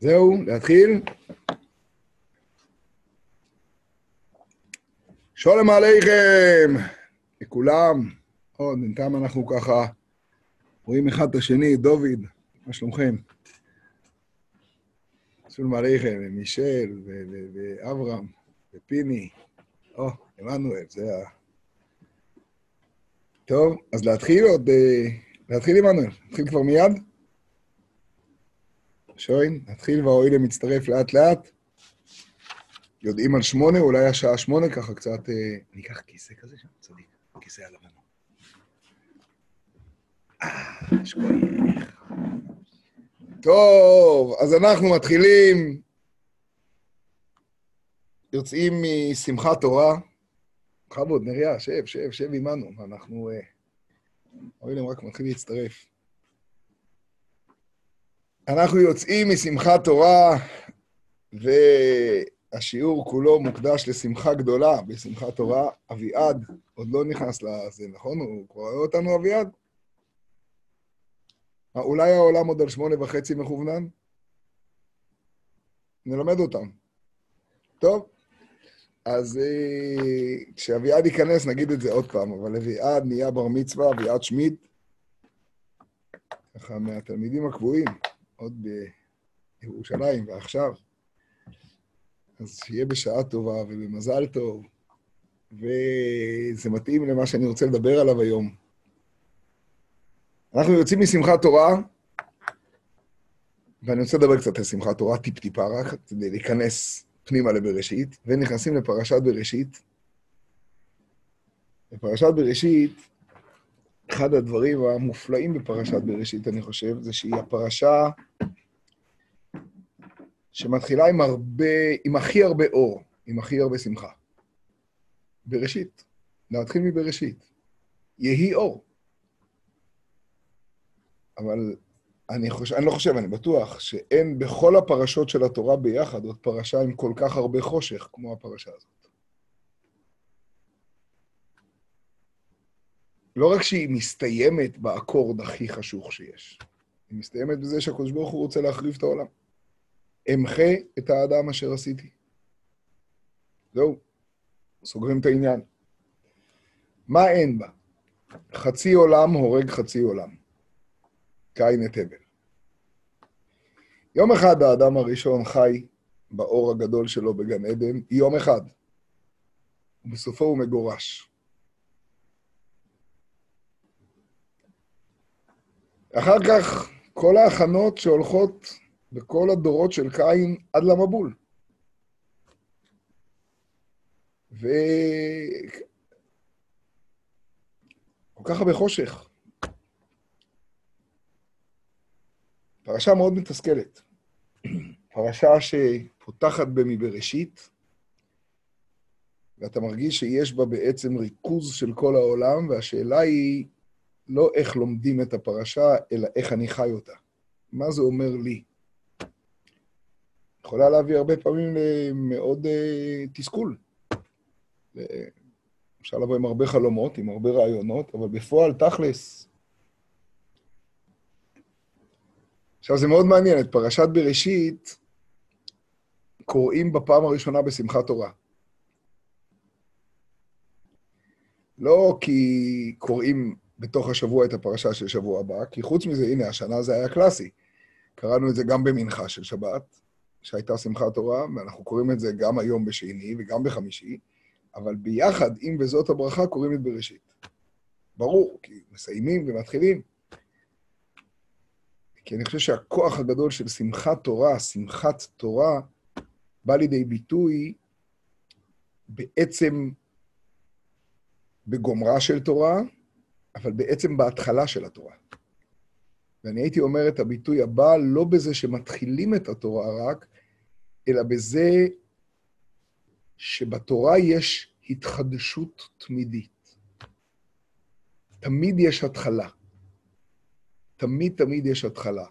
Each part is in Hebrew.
זהו, להתחיל? שולם עליכם, לכולם. עוד, בינתיים אנחנו ככה רואים אחד את השני, דוד, מה שלומכם? שולם עליכם, מישל, ואברהם, ופיני. או, עמנואל, זה ה... טוב, אז להתחיל עוד... אה, להתחיל, עמנואל? להתחיל כבר מיד? שוין, נתחיל והאוהל מצטרף לאט-לאט. יודעים על שמונה, אולי השעה שמונה, ככה קצת... אה, ניקח כיסא כזה שם, צדיק, כיסא הבנו. אה. טוב, אז אנחנו מתחילים, יוצאים משמחת תורה. בכבוד, נריה, שב, שב, שב עמנו. אנחנו... אוהלם רק מתחיל להצטרף. אנחנו יוצאים משמחת תורה, והשיעור כולו מוקדש לשמחה גדולה בשמחת תורה. אביעד עוד לא נכנס לזה, נכון? הוא כבר רואה אותנו, אביעד? אולי העולם עוד על שמונה וחצי מכוונן? נלמד אותם. טוב, אז אה, כשאביעד ייכנס, נגיד את זה עוד פעם, אבל אביעד נהיה בר מצווה, אביעד שמיד, ככה מהתלמידים הקבועים. עוד בירושלים ועכשיו. אז שיהיה בשעה טובה ובמזל טוב, וזה מתאים למה שאני רוצה לדבר עליו היום. אנחנו יוצאים משמחת תורה, ואני רוצה לדבר קצת על שמחת תורה, טיפ-טיפה רק, כדי להיכנס פנימה לבראשית, ונכנסים לפרשת בראשית. בפרשת בראשית, אחד הדברים המופלאים בפרשת בראשית, אני חושב, זה שהיא הפרשה שמתחילה עם הרבה, עם הכי הרבה אור, עם הכי הרבה שמחה. בראשית, להתחיל מבראשית. יהי אור. אבל אני, חושב, אני לא חושב, אני בטוח שאין בכל הפרשות של התורה ביחד עוד פרשה עם כל כך הרבה חושך כמו הפרשה הזאת. לא רק שהיא מסתיימת באקורד הכי חשוך שיש, היא מסתיימת בזה שהקדוש ברוך הוא רוצה להחריב את העולם. אמחה את האדם אשר עשיתי. זהו, סוגרים את העניין. מה אין בה? חצי עולם הורג חצי עולם. קין את הבל. יום אחד האדם הראשון חי באור הגדול שלו בגן עדן, יום אחד. ובסופו הוא מגורש. אחר כך, כל ההכנות שהולכות בכל הדורות של קין עד למבול. ו... כל כך הרבה חושך. פרשה מאוד מתסכלת. פרשה שפותחת במבראשית, ואתה מרגיש שיש בה בעצם ריכוז של כל העולם, והשאלה היא לא איך לומדים את הפרשה, אלא איך אני חי אותה. מה זה אומר לי? יכולה להביא הרבה פעמים למאוד uh, תסכול. אפשר לבוא עם הרבה חלומות, עם הרבה רעיונות, אבל בפועל, תכלס. עכשיו, זה מאוד מעניין, את פרשת בראשית קוראים בפעם הראשונה בשמחת תורה. לא כי קוראים בתוך השבוע את הפרשה של שבוע הבא, כי חוץ מזה, הנה, השנה זה היה קלאסי. קראנו את זה גם במנחה של שבת, שהייתה שמחת תורה, ואנחנו קוראים את זה גם היום בשני וגם בחמישי, אבל ביחד, עם וזאת הברכה, קוראים את בראשית. ברור, כי מסיימים ומתחילים. כי אני חושב שהכוח הגדול של שמחת תורה, שמחת תורה, בא לידי ביטוי בעצם בגומרה של תורה, אבל בעצם בהתחלה של התורה. ואני הייתי אומר את הביטוי הבא, לא בזה שמתחילים את התורה רק, אלא בזה שבתורה יש התחדשות תמידית. תמיד יש התחלה. תמיד תמיד יש התחלה.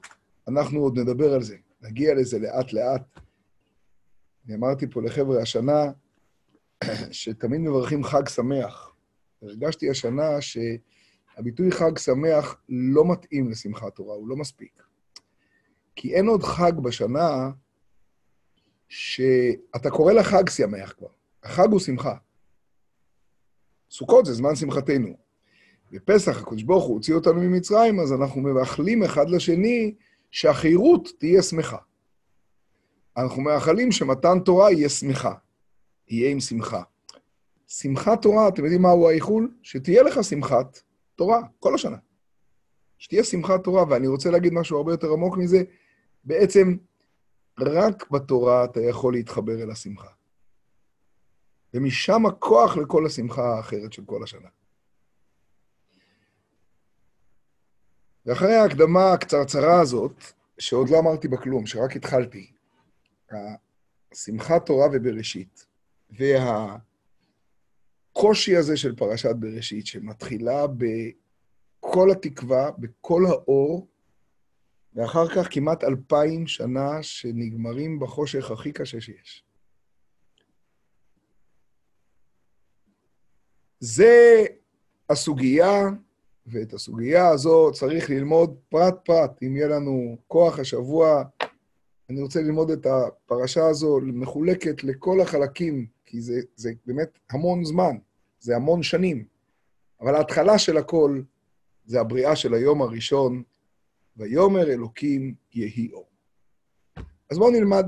אנחנו עוד נדבר על זה, נגיע לזה לאט-לאט. אני אמרתי פה לחבר'ה השנה, שתמיד מברכים חג שמח. הרגשתי השנה שהביטוי חג שמח לא מתאים לשמחת תורה, הוא לא מספיק. כי אין עוד חג בשנה שאתה קורא לחג שמח כבר. החג הוא שמחה. סוכות זה זמן שמחתנו. בפסח הקדוש ברוך הוא הוציא אותנו ממצרים, אז אנחנו מאחלים אחד לשני שהחירות תהיה שמחה. אנחנו מאחלים שמתן תורה יהיה שמחה, יהיה עם שמחה. שמחת תורה, אתם יודעים מהו האיחול? שתהיה לך שמחת תורה כל השנה. שתהיה שמחת תורה, ואני רוצה להגיד משהו הרבה יותר עמוק מזה, בעצם רק בתורה אתה יכול להתחבר אל השמחה. ומשם הכוח לכל השמחה האחרת של כל השנה. ואחרי ההקדמה הקצרצרה הזאת, שעוד לא אמרתי בה כלום, שרק התחלתי, שמחת תורה ובראשית, והקושי הזה של פרשת בראשית, שמתחילה בכל התקווה, בכל האור, ואחר כך כמעט אלפיים שנה שנגמרים בחושך הכי קשה שיש. זה הסוגיה, ואת הסוגיה הזו צריך ללמוד פרט-פרט. אם יהיה לנו כוח השבוע, אני רוצה ללמוד את הפרשה הזו מחולקת לכל החלקים, כי זה, זה באמת המון זמן, זה המון שנים. אבל ההתחלה של הכל זה הבריאה של היום הראשון, ויאמר אלוקים יהי אור. אז בואו נלמד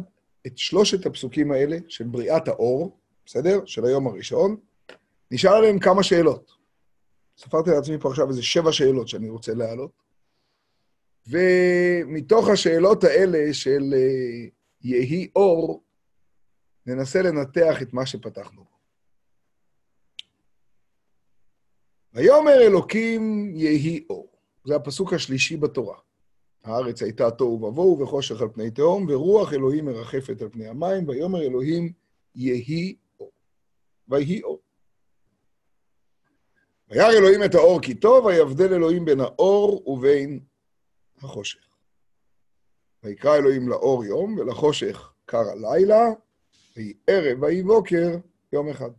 את שלושת הפסוקים האלה של בריאת האור, בסדר? של היום הראשון. נשאל עליהם כמה שאלות. ספרתי לעצמי פה עכשיו איזה שבע שאלות שאני רוצה להעלות. ומתוך השאלות האלה של אה, יהי אור, ננסה לנתח את מה שפתחנו. ויאמר אלוקים יהי אור. זה הפסוק השלישי בתורה. הארץ הייתה תוהו ובוהו וחושך על פני תהום, ורוח אלוהים מרחפת על פני המים, ויאמר אלוהים יהי אור. ויהי אור. וירא אלוהים את האור כי טוב, ויבדל אלוהים בין האור ובין החושך. ויקרא אלוהים לאור יום, ולחושך קרא לילה, ויהי ערב ויהי בוקר יום אחד.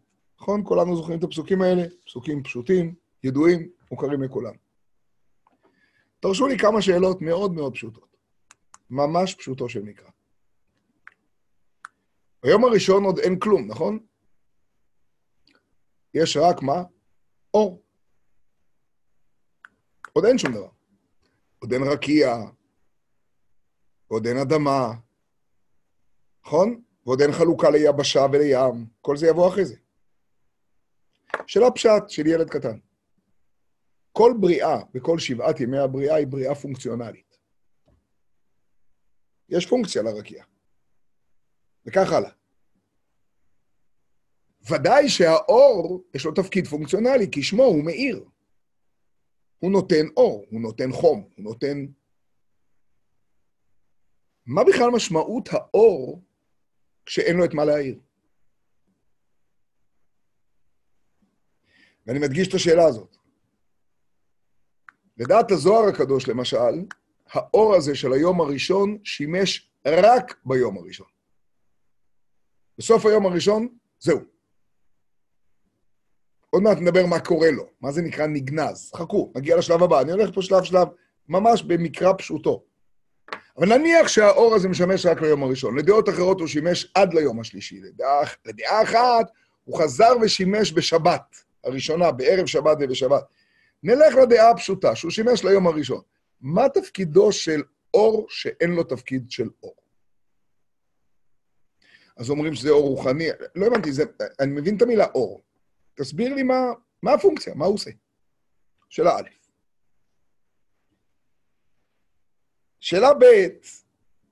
נכון? כולנו זוכרים את הפסוקים האלה, פסוקים פשוטים, ידועים, מוכרים לכולם. תרשו לי כמה שאלות מאוד מאוד פשוטות. ממש פשוטו של מקרא. ביום הראשון עוד אין כלום, נכון? יש רק מה? אור. עוד אין שום דבר. עוד אין רקיע, עוד אין אדמה, נכון? ועוד אין חלוקה ליבשה ולים, כל זה יבוא אחרי זה. שאלה פשט של ילד קטן. כל בריאה בכל שבעת ימי הבריאה היא בריאה פונקציונלית. יש פונקציה לרקיע. וכך הלאה. ודאי שהאור, יש לו תפקיד פונקציונלי, כי שמו הוא מאיר. הוא נותן אור, הוא נותן חום, הוא נותן... מה בכלל משמעות האור כשאין לו את מה להעיר? ואני מדגיש את השאלה הזאת. לדעת הזוהר הקדוש, למשל, האור הזה של היום הראשון שימש רק ביום הראשון. בסוף היום הראשון, זהו. עוד מעט נדבר מה קורה לו, מה זה נקרא נגנז. חכו, נגיע לשלב הבא. אני הולך פה שלב-שלב, ממש במקרא פשוטו. אבל נניח שהאור הזה משמש רק ליום הראשון. לדעות אחרות הוא שימש עד ליום השלישי. לדעה, לדעה אחת, הוא חזר ושימש בשבת הראשונה, בערב שבת ובשבת. נלך לדעה הפשוטה, שהוא שימש ליום הראשון. מה תפקידו של אור שאין לו תפקיד של אור? אז אומרים שזה אור רוחני, לא הבנתי, זה, אני מבין את המילה אור. תסביר לי מה, מה הפונקציה, מה הוא עושה. שאלה א'. שאלה ב'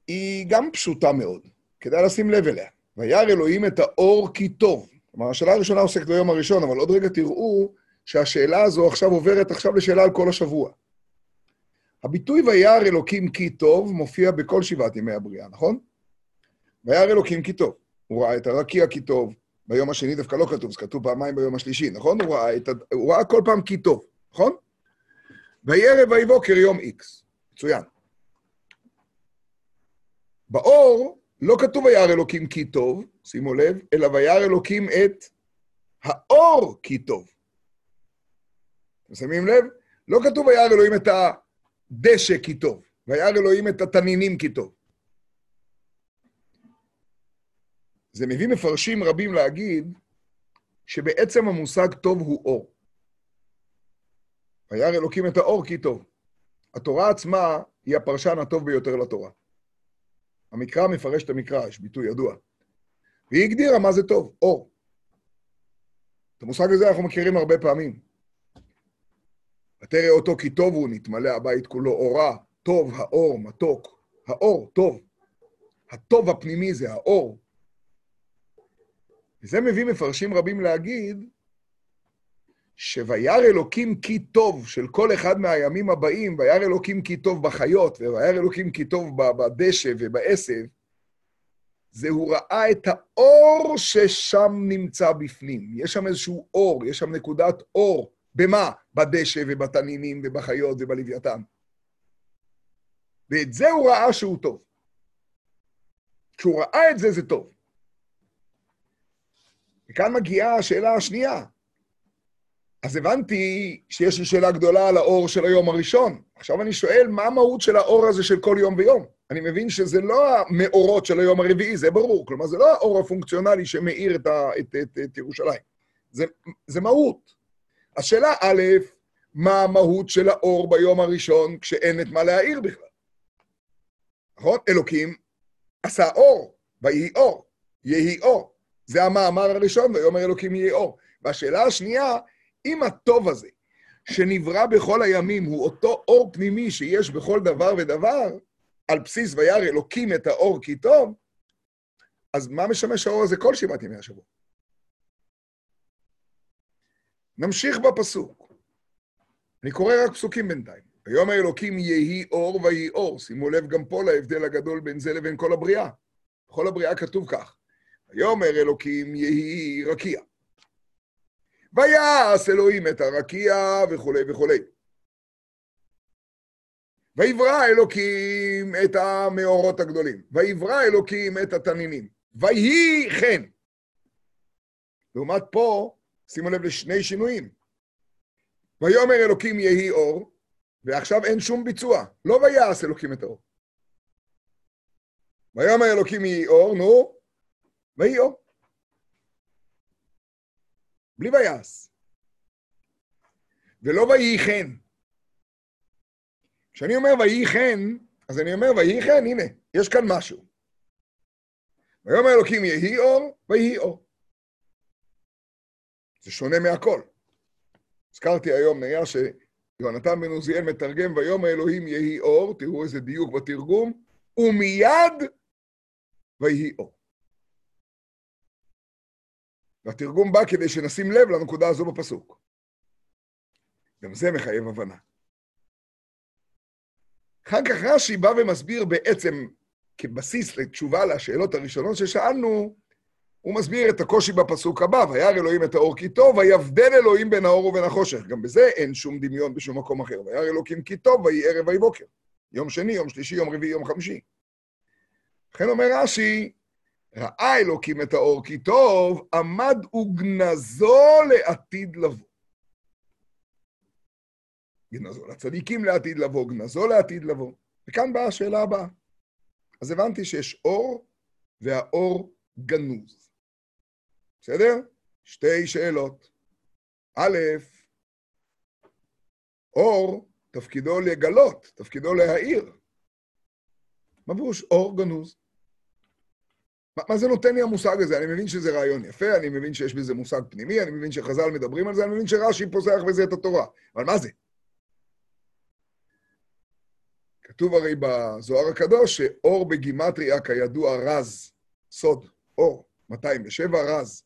היא גם פשוטה מאוד, כדאי לשים לב אליה. וירא אלוהים את האור כי טוב. כלומר, השאלה הראשונה עוסקת ביום הראשון, אבל עוד רגע תראו שהשאלה הזו עכשיו עוברת עכשיו לשאלה על כל השבוע. הביטוי וירא אלוקים כי טוב מופיע בכל שבעת ימי הבריאה, נכון? וירא אלוקים כי טוב. הוא ראה את הרקיע כי טוב, ביום השני דווקא לא כתוב, זה כתוב פעמיים ביום השלישי, נכון? הוא ראה, את, הוא ראה כל פעם כי טוב, נכון? ויהי ערב ויהי בוקר יום איקס. מצוין. באור לא כתוב וירא אלוקים כי טוב, שימו לב, אלא וירא אלוקים את האור כי טוב. אתם שמים לב? לא כתוב וירא אלוהים את הדשא כי טוב, וירא אלוהים את התנינים כי טוב. זה מביא מפרשים רבים להגיד שבעצם המושג טוב הוא אור. וירא אלוקים את האור כי טוב. התורה עצמה היא הפרשן הטוב ביותר לתורה. המקרא מפרש את המקרא, יש ביטוי ידוע. והיא הגדירה מה זה טוב, אור. את המושג הזה אנחנו מכירים הרבה פעמים. ותראה אותו כי טוב הוא, נתמלא הבית כולו אורה, טוב, האור, מתוק. האור, טוב. הטוב הפנימי זה האור. וזה מביא מפרשים רבים להגיד שוירא אלוקים כי טוב של כל אחד מהימים הבאים, וירא אלוקים כי טוב בחיות, ווירא אלוקים כי טוב בדשא ובעשב, זה הוא ראה את האור ששם נמצא בפנים. יש שם איזשהו אור, יש שם נקודת אור. במה? בדשא ובתנינים ובחיות ובלוויתן. ואת זה הוא ראה שהוא טוב. כשהוא ראה את זה, זה טוב. וכאן מגיעה השאלה השנייה. אז הבנתי שיש לי שאלה גדולה על האור של היום הראשון. עכשיו אני שואל, מה המהות של האור הזה של כל יום ויום? אני מבין שזה לא המאורות של היום הרביעי, זה ברור. כלומר, זה לא האור הפונקציונלי שמאיר את, ה, את, את, את ירושלים. זה, זה מהות. השאלה א', מה המהות של האור ביום הראשון כשאין את מה להאיר בכלל? נכון? אלוקים עשה אור, ויהי אור, יהי אור. זה המאמר הראשון, ויאמר אלוקים יהי אור. והשאלה השנייה, אם הטוב הזה, שנברא בכל הימים, הוא אותו אור פנימי שיש בכל דבר ודבר, על בסיס וירא אלוקים את האור כי טוב, אז מה משמש האור הזה כל שבעת ימי השבוע? נמשיך בפסוק. אני קורא רק פסוקים בינתיים. ויאמר אלוקים יהי אור ויהי אור. שימו לב גם פה להבדל הגדול בין זה לבין כל הבריאה. בכל הבריאה כתוב כך: ויאמר אלוקים יהי רקיע. ויעש אלוהים את הרקיע וכולי וכולי. ויברא אלוקים את המאורות הגדולים. ויברא אלוקים את התנינים. ויהי כן. לעומת פה, שימו לב לשני שינויים. ויאמר אלוקים יהי אור, ועכשיו אין שום ביצוע. לא ויעש אלוקים את האור. ויאמר אלוקים יהי אור, נו, ויהי אור. בלי ויעש. ולא ויהי חן. כשאני אומר ויהי חן, אז אני אומר ויהי חן, הנה, יש כאן משהו. ויאמר אלוקים יהי אור, ויהי אור. זה שונה מהכל. הזכרתי היום, נראה שיונתן בן עוזיאל מתרגם, ויאמר אלוהים יהי אור, תראו איזה דיוק בתרגום, ומיד ויהי אור. והתרגום בא כדי שנשים לב לנקודה הזו בפסוק. גם זה מחייב הבנה. אחר כך רש"י בא ומסביר בעצם, כבסיס לתשובה לשאלות הראשונות ששאלנו, הוא מסביר את הקושי בפסוק הבא, וירא אלוהים את האור כי טוב, ויבדל אלוהים בין האור ובין החושך. גם בזה אין שום דמיון בשום מקום אחר. וירא אלוקים כי טוב, ויהי ערב ויהי בוקר. יום שני, יום שלישי, יום רביעי, יום חמישי. לכן אומר רש"י, ראה אלוקים את האור כי טוב, עמד וגנזו לעתיד לבוא. גנזו לצדיקים לעתיד לבוא, גנזו לעתיד לבוא. וכאן באה השאלה הבאה. אז הבנתי שיש אור, והאור גנוז. בסדר? שתי שאלות. א', אור, תפקידו לגלות, תפקידו להאיר. מה פירוש אור גנוז? מה, זה נותן לי המושג הזה? אני מבין שזה רעיון יפה, אני מבין שיש בזה מושג פנימי, אני מבין שחז"ל מדברים על זה, אני מבין שרש"י פוסח בזה את התורה. אבל מה זה? כתוב הרי בזוהר הקדוש שאור בגימטריה כידוע רז, סוד, אור, 207 רז.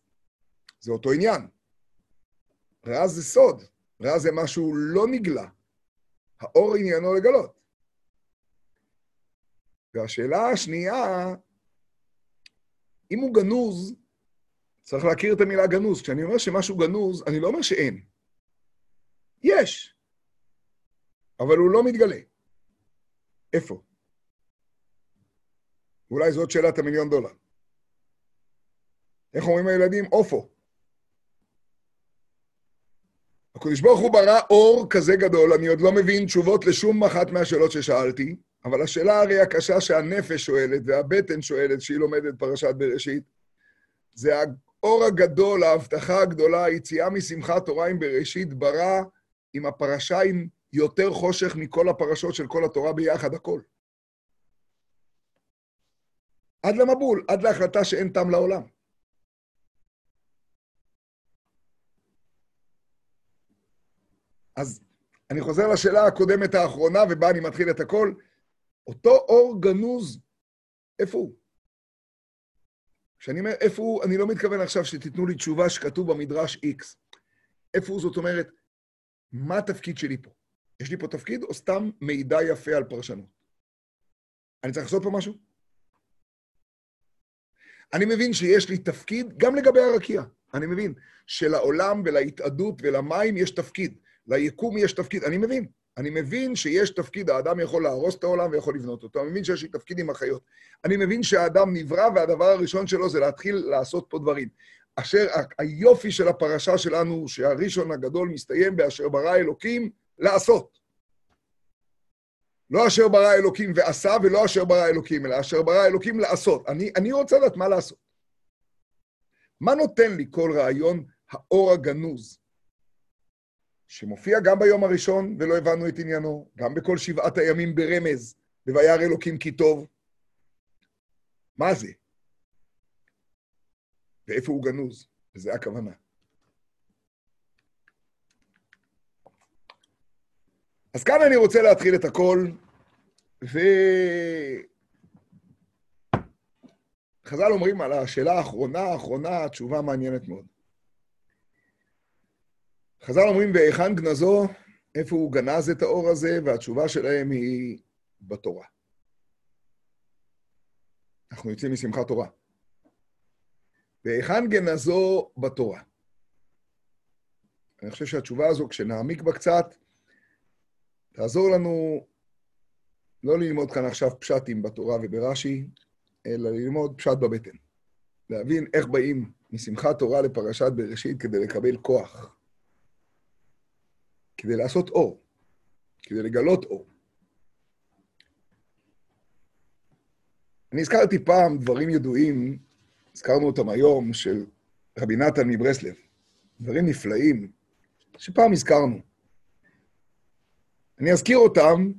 זה אותו עניין. רז זה סוד, רז זה משהו לא נגלה. האור עניינו לגלות. והשאלה השנייה, אם הוא גנוז, צריך להכיר את המילה גנוז. כשאני אומר שמשהו גנוז, אני לא אומר שאין. יש, אבל הוא לא מתגלה. איפה? אולי זאת שאלת המיליון דולר. איך אומרים הילדים? אופו. הקדוש ברוך הוא ברא אור כזה גדול, אני עוד לא מבין תשובות לשום אחת מהשאלות ששאלתי, אבל השאלה הרי הקשה שהנפש שואלת והבטן שואלת כשהיא לומדת פרשת בראשית, זה האור הגדול, ההבטחה הגדולה, היציאה משמחת תורה עם בראשית, ברא עם הפרשה עם יותר חושך מכל הפרשות של כל התורה ביחד, הכל. עד למבול, עד להחלטה שאין טעם לעולם. אז אני חוזר לשאלה הקודמת האחרונה, ובה אני מתחיל את הכל. אותו אור גנוז, איפה הוא? כשאני אומר איפה הוא, אני לא מתכוון עכשיו שתיתנו לי תשובה שכתוב במדרש X. איפה הוא, זאת אומרת, מה התפקיד שלי פה? יש לי פה תפקיד או סתם מידע יפה על פרשנות? אני צריך לעשות פה משהו? אני מבין שיש לי תפקיד גם לגבי הרקיע. אני מבין שלעולם ולהתאדות ולמים יש תפקיד. ליקום יש תפקיד. אני מבין. אני מבין שיש תפקיד, האדם יכול להרוס את העולם ויכול לבנות אותו. אני מבין שיש לי תפקיד עם החיות. אני מבין שהאדם נברא והדבר הראשון שלו זה להתחיל לעשות פה דברים. אשר היופי של הפרשה שלנו, שהראשון הגדול מסתיים באשר ברא אלוקים, לעשות. לא אשר ברא אלוקים ועשה, ולא אשר ברא אלוקים, אלא אשר ברא אלוקים לעשות. אני, אני רוצה לדעת מה לעשות. מה נותן לי כל רעיון האור הגנוז, שמופיע גם ביום הראשון ולא הבנו את עניינו, גם בכל שבעת הימים ברמז, ב"וירא אלוקים כי טוב"? מה זה? ואיפה הוא גנוז? וזה הכוונה. אז כאן אני רוצה להתחיל את הכל, ו... חז"ל אומרים על השאלה האחרונה, האחרונה, תשובה מעניינת מאוד. חז"ל אומרים, והיכן גנזו? איפה הוא גנז את האור הזה? והתשובה שלהם היא בתורה. אנחנו יוצאים משמחת תורה. והיכן גנזו בתורה? אני חושב שהתשובה הזו, כשנעמיק בה קצת, תעזור לנו לא ללמוד כאן עכשיו פשטים בתורה וברש"י, אלא ללמוד פשט בבטן. להבין איך באים משמחת תורה לפרשת בראשית כדי לקבל כוח, כדי לעשות אור, כדי לגלות אור. אני הזכרתי פעם דברים ידועים, הזכרנו אותם היום, של רבי נתן מברסלב. דברים נפלאים, שפעם הזכרנו. אני אזכיר אותם,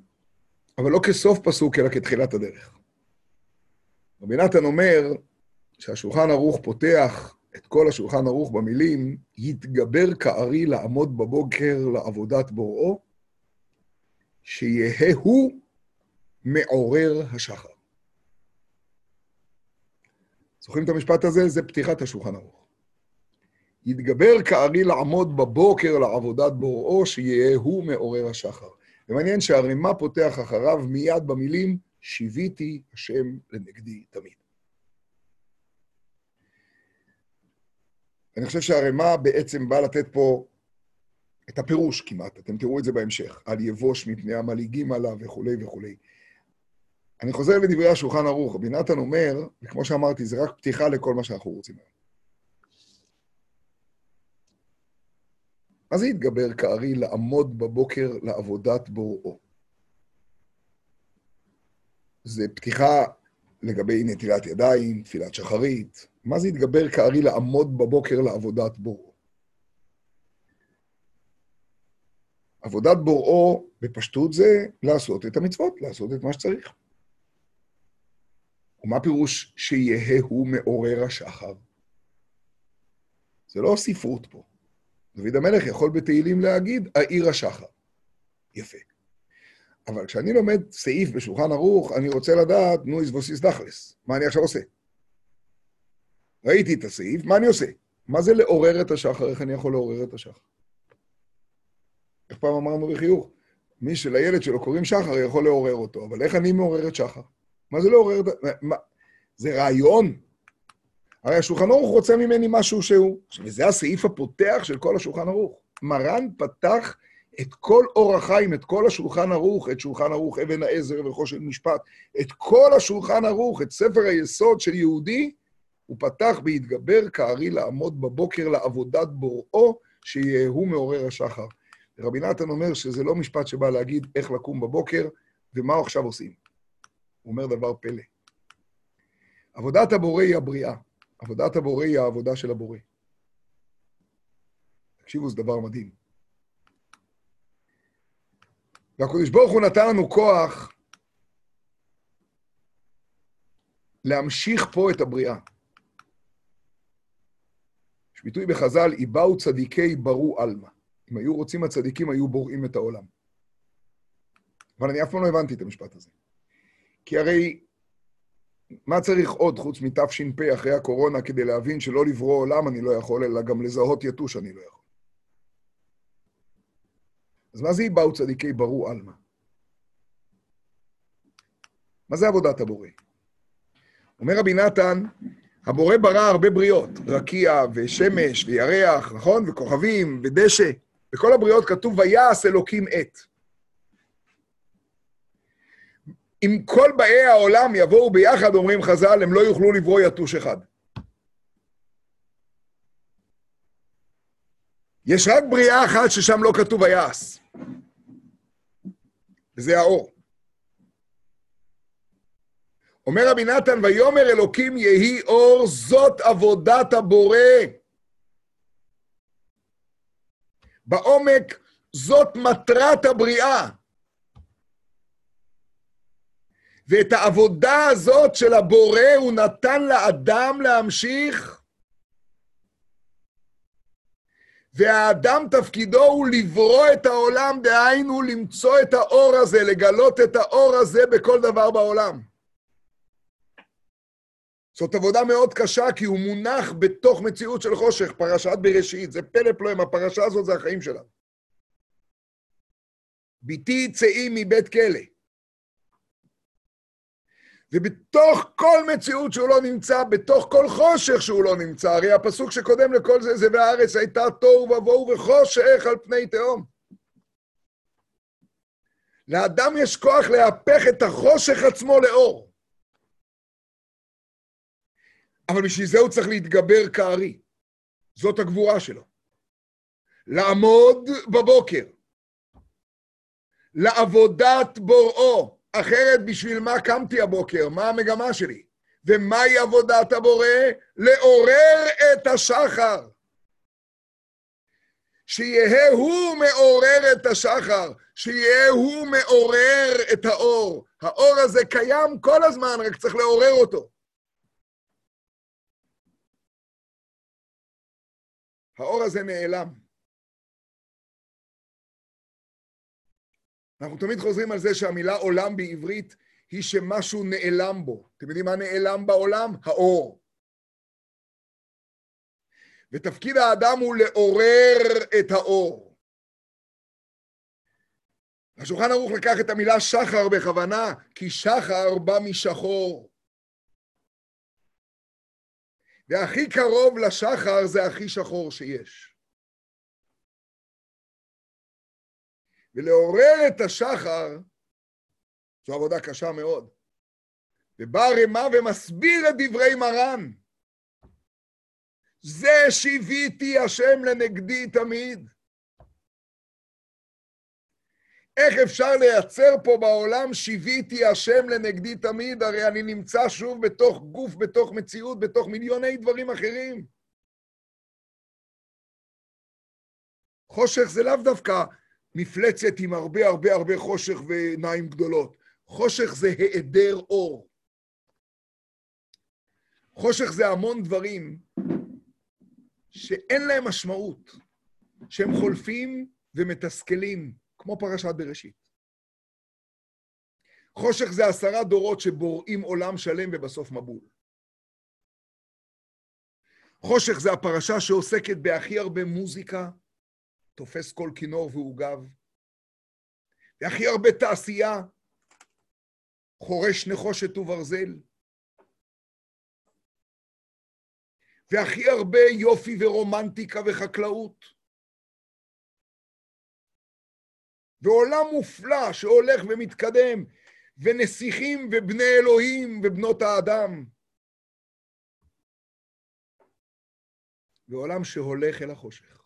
אבל לא כסוף פסוק, אלא כתחילת הדרך. רבי נתן אומר שהשולחן ערוך פותח את כל השולחן ערוך במילים, יתגבר כארי לעמוד בבוקר לעבודת בוראו, שיהא הוא מעורר השחר. זוכרים את המשפט הזה? זה פתיחת השולחן ערוך. יתגבר כארי לעמוד בבוקר לעבודת בוראו, שיהא הוא מעורר השחר. ומעניין שהרימה פותח אחריו מיד במילים, שיוויתי השם לנגדי תמיד. אני חושב שהרימה בעצם באה לתת פה את הפירוש כמעט, אתם תראו את זה בהמשך, על יבוש מפני המלעיגים עליו וכולי וכולי. אני חוזר לדברי השולחן ערוך, רבי נתן אומר, וכמו שאמרתי, זה רק פתיחה לכל מה שאנחנו רוצים היום. מה זה יתגבר כארי לעמוד בבוקר לעבודת בוראו? זה פתיחה לגבי נטילת ידיים, תפילת שחרית. מה זה יתגבר כארי לעמוד בבוקר לעבודת בוראו? עבודת בוראו, בפשטות זה לעשות את המצוות, לעשות את מה שצריך. ומה פירוש שיהא הוא מעורר השחר? זה לא ספרות פה. דוד המלך יכול בתהילים להגיד, העיר השחר. יפה. אבל כשאני לומד סעיף בשולחן ערוך, אני רוצה לדעת, נו, איזבוסיס דחלס, מה אני עכשיו עושה? ראיתי את הסעיף, מה אני עושה? מה זה לעורר את השחר? איך אני יכול לעורר את השחר? איך פעם אמרנו בחיוך? מי שלילד שלו קוראים שחר יכול לעורר אותו, אבל איך אני מעורר את שחר? מה זה לעורר את... מה? זה רעיון? הרי השולחן ערוך רוצה ממני משהו שהוא... עכשיו, וזה הסעיף הפותח של כל השולחן ערוך. מרן פתח את כל אור החיים, את כל השולחן ערוך, את שולחן ערוך אבן העזר וחושן משפט, את כל השולחן ערוך, את ספר היסוד של יהודי, הוא פתח בהתגבר כארי לעמוד בבוקר לעבודת בוראו, שיהיה הוא מעורר השחר. רבי נתן אומר שזה לא משפט שבא להגיד איך לקום בבוקר ומה עכשיו עושים. הוא אומר דבר פלא. עבודת הבורא היא הבריאה. עבודת הבורא היא העבודה של הבורא. תקשיבו, זה דבר מדהים. והקדוש ברוך הוא נתן לנו כוח להמשיך פה את הבריאה. ביטוי בחז"ל, איבאו צדיקי ברו עלמא. אם היו רוצים הצדיקים, היו בוראים את העולם. אבל אני אף פעם לא הבנתי את המשפט הזה. כי הרי מה צריך עוד חוץ מתש"פ אחרי הקורונה כדי להבין שלא לברוא עולם אני לא יכול, אלא גם לזהות יתוש אני לא יכול? אז מה זה איבאו צדיקי ברו עלמא? מה זה עבודת הבורא? אומר רבי נתן, הבורא ברא הרבה בריאות, רקיע ושמש וירח, נכון? וכוכבים ודשא. בכל הבריאות כתוב, ויעש אלוקים את. אם כל באי העולם יבואו ביחד, אומרים חז"ל, הם לא יוכלו לברוא יתוש אחד. יש רק בריאה אחת ששם לא כתוב ויעש, וזה האור. אומר רבי נתן, ויאמר אלוקים יהי אור, זאת עבודת הבורא. בעומק זאת מטרת הבריאה. ואת העבודה הזאת של הבורא הוא נתן לאדם להמשיך, והאדם תפקידו הוא לברוא את העולם, דהיינו למצוא את האור הזה, לגלות את האור הזה בכל דבר בעולם. זאת עבודה מאוד קשה, כי הוא מונח בתוך מציאות של חושך, פרשת בראשית. זה פלא פלואים, הפרשה הזאת זה החיים שלנו. בתי צאי מבית כלא. ובתוך כל מציאות שהוא לא נמצא, בתוך כל חושך שהוא לא נמצא, הרי הפסוק שקודם לכל זה, זה והארץ הייתה תוהו ובוהו וחושך על פני תהום. לאדם יש כוח להפך את החושך עצמו לאור. אבל בשביל זה הוא צריך להתגבר כארי. זאת הגבורה שלו. לעמוד בבוקר, לעבודת בוראו, אחרת בשביל מה קמתי הבוקר? מה המגמה שלי? ומהי עבודת הבורא? לעורר את השחר. שיהא הוא מעורר את השחר, שיהא הוא מעורר את האור. האור הזה קיים כל הזמן, רק צריך לעורר אותו. האור הזה נעלם. אנחנו תמיד חוזרים על זה שהמילה עולם בעברית היא שמשהו נעלם בו. אתם יודעים מה נעלם בעולם? האור. ותפקיד האדם הוא לעורר את האור. השולחן ערוך לקח את המילה שחר בכוונה, כי שחר בא משחור. והכי קרוב לשחר זה הכי שחור שיש. ולעורר את השחר זו עבודה קשה מאוד. ובא רמה ומסביר את דברי מרן. זה שיוויתי השם לנגדי תמיד. איך אפשר לייצר פה בעולם שיוויתי השם לנגדי תמיד? הרי אני נמצא שוב בתוך גוף, בתוך מציאות, בתוך מיליוני דברים אחרים. חושך זה לאו דווקא מפלצת עם הרבה הרבה הרבה חושך ועיניים גדולות. חושך זה היעדר אור. חושך זה המון דברים שאין להם משמעות, שהם חולפים ומתסכלים. כמו פרשת בראשית. חושך זה עשרה דורות שבוראים עולם שלם ובסוף מבול. חושך זה הפרשה שעוסקת בהכי הרבה מוזיקה, תופס כל כינור ועוגב, והכי הרבה תעשייה, חורש נחושת וברזל, והכי הרבה יופי ורומנטיקה וחקלאות. ועולם מופלא שהולך ומתקדם, ונסיכים ובני אלוהים ובנות האדם. ועולם שהולך אל החושך.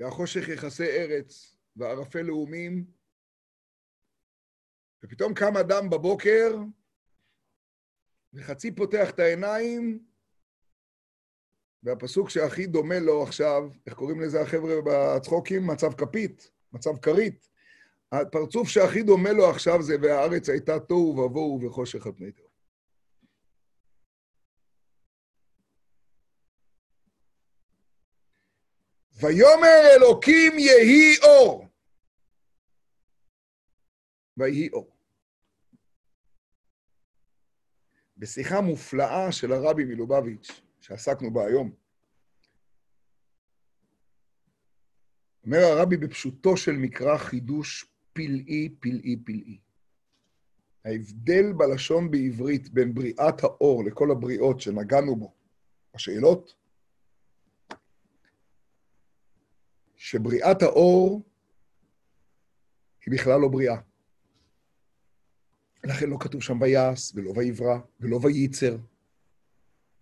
והחושך יכסה ארץ, וערפל לאומים, ופתאום קם אדם בבוקר, וחצי פותח את העיניים, והפסוק שהכי דומה לו עכשיו, איך קוראים לזה החבר'ה בצחוקים? מצב כפית, מצב כרית. הפרצוף שהכי דומה לו עכשיו זה והארץ הייתה תוהו ובוהו וחושך על פני תהום. ויאמר אלוקים יהי אור. ויהי אור. בשיחה מופלאה של הרבי מלובביץ', שעסקנו בה היום, אומר הרבי בפשוטו של מקרא חידוש פלאי, פלאי, פלאי. ההבדל בלשון בעברית בין בריאת האור לכל הבריאות שנגענו בו, השאלות, שבריאת האור היא בכלל לא בריאה. לכן לא כתוב שם ויעש, ולא ויברא, ולא וייצר,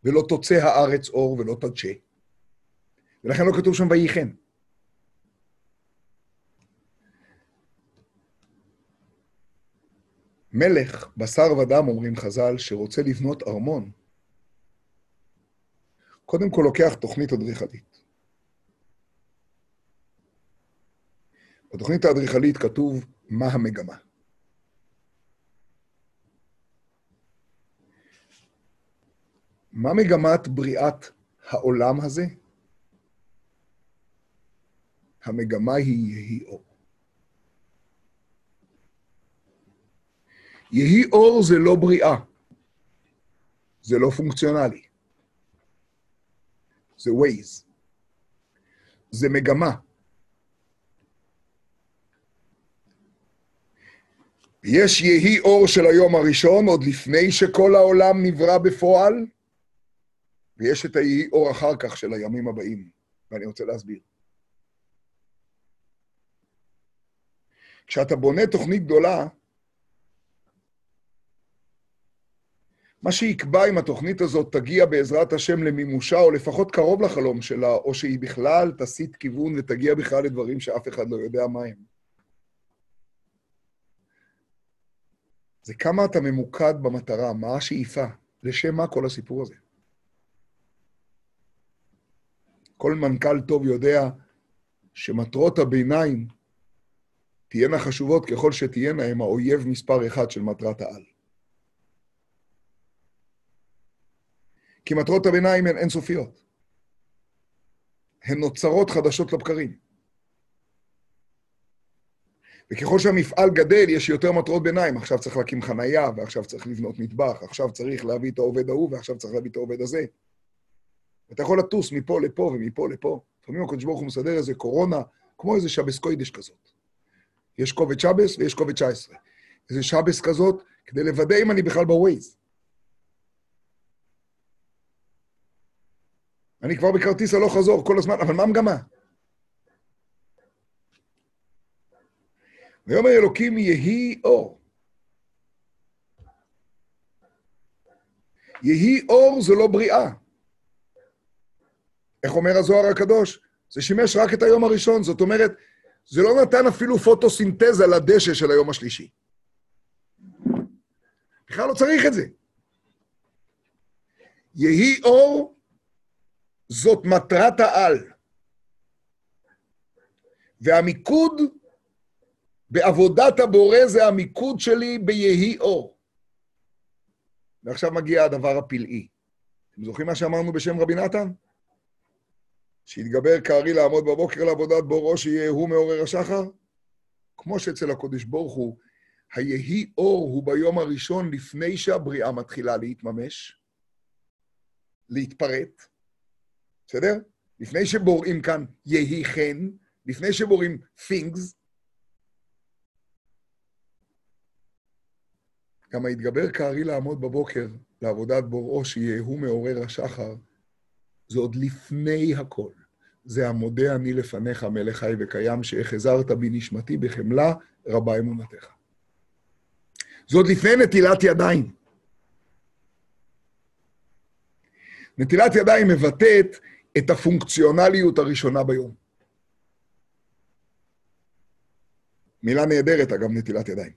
ולא תוצא הארץ אור, ולא תדשה. ולכן לא כתוב שם וייחן. מלך, בשר ודם, אומרים חז"ל, שרוצה לבנות ארמון, קודם כל לוקח תוכנית אדריכלית. בתוכנית האדריכלית כתוב מה המגמה. מה מגמת בריאת העולם הזה? המגמה היא יהי אור. יהי אור זה לא בריאה, זה לא פונקציונלי. זה ווייז. זה מגמה. יש יהי אור של היום הראשון, עוד לפני שכל העולם נברא בפועל, ויש את היהי אור אחר כך של הימים הבאים, ואני רוצה להסביר. כשאתה בונה תוכנית גדולה, מה שיקבע אם התוכנית הזאת תגיע בעזרת השם למימושה, או לפחות קרוב לחלום שלה, או שהיא בכלל תסיט כיוון ותגיע בכלל לדברים שאף אחד לא יודע מה הם. זה כמה אתה ממוקד במטרה, מה השאיפה, לשם מה כל הסיפור הזה. כל מנכ"ל טוב יודע שמטרות הביניים תהיינה חשובות ככל שתהיינה, הם האויב מספר אחד של מטרת העל. כי מטרות הביניים הן אינסופיות. הן נוצרות חדשות לבקרים. וככל שהמפעל גדל, יש יותר מטרות ביניים. עכשיו צריך להקים חנייה, ועכשיו צריך לבנות מטבח, עכשיו צריך להביא את העובד ההוא, ועכשיו צריך להביא את העובד הזה. אתה יכול לטוס מפה לפה ומפה לפה. לפעמים הקדוש ברוך הוא מסדר איזה קורונה, כמו איזה שבס קוידש כזאת. יש קובץ שבס ויש קובץ 19. איזה שבס כזאת, כדי לוודא אם אני בכלל בווייז. אני כבר בכרטיס הלוך חזור כל הזמן, אבל מה המגמה? ויאמר אלוקים יהי אור. יהי אור זה לא בריאה. איך אומר הזוהר הקדוש? זה שימש רק את היום הראשון, זאת אומרת, זה לא נתן אפילו פוטוסינתזה לדשא של היום השלישי. בכלל לא צריך את זה. יהי אור זאת מטרת העל. והמיקוד בעבודת הבורא זה המיקוד שלי ביהי אור. ועכשיו מגיע הדבר הפלאי. אתם זוכרים מה שאמרנו בשם רבי נתן? שיתגבר כארי לעמוד בבוקר לעבודת בוראו, שיהיה הוא מעורר השחר? כמו שאצל הקודש ברוך הוא, היהי אור הוא ביום הראשון לפני שהבריאה מתחילה להתממש, להתפרט, בסדר? לפני שבוראים כאן יהי חן, לפני שבוראים things, גם היתגבר כארי לעמוד בבוקר לעבודת בוראו, שיהיה הוא מעורר השחר, זה עוד לפני הכל. זה המודה אני לפניך, מלך חי וקיים, שהחזרת בי נשמתי בחמלה, רבה אמונתך. זה עוד לפני נטילת ידיים. נטילת ידיים מבטאת את הפונקציונליות הראשונה ביום. מילה נהדרת, אגב, נטילת ידיים.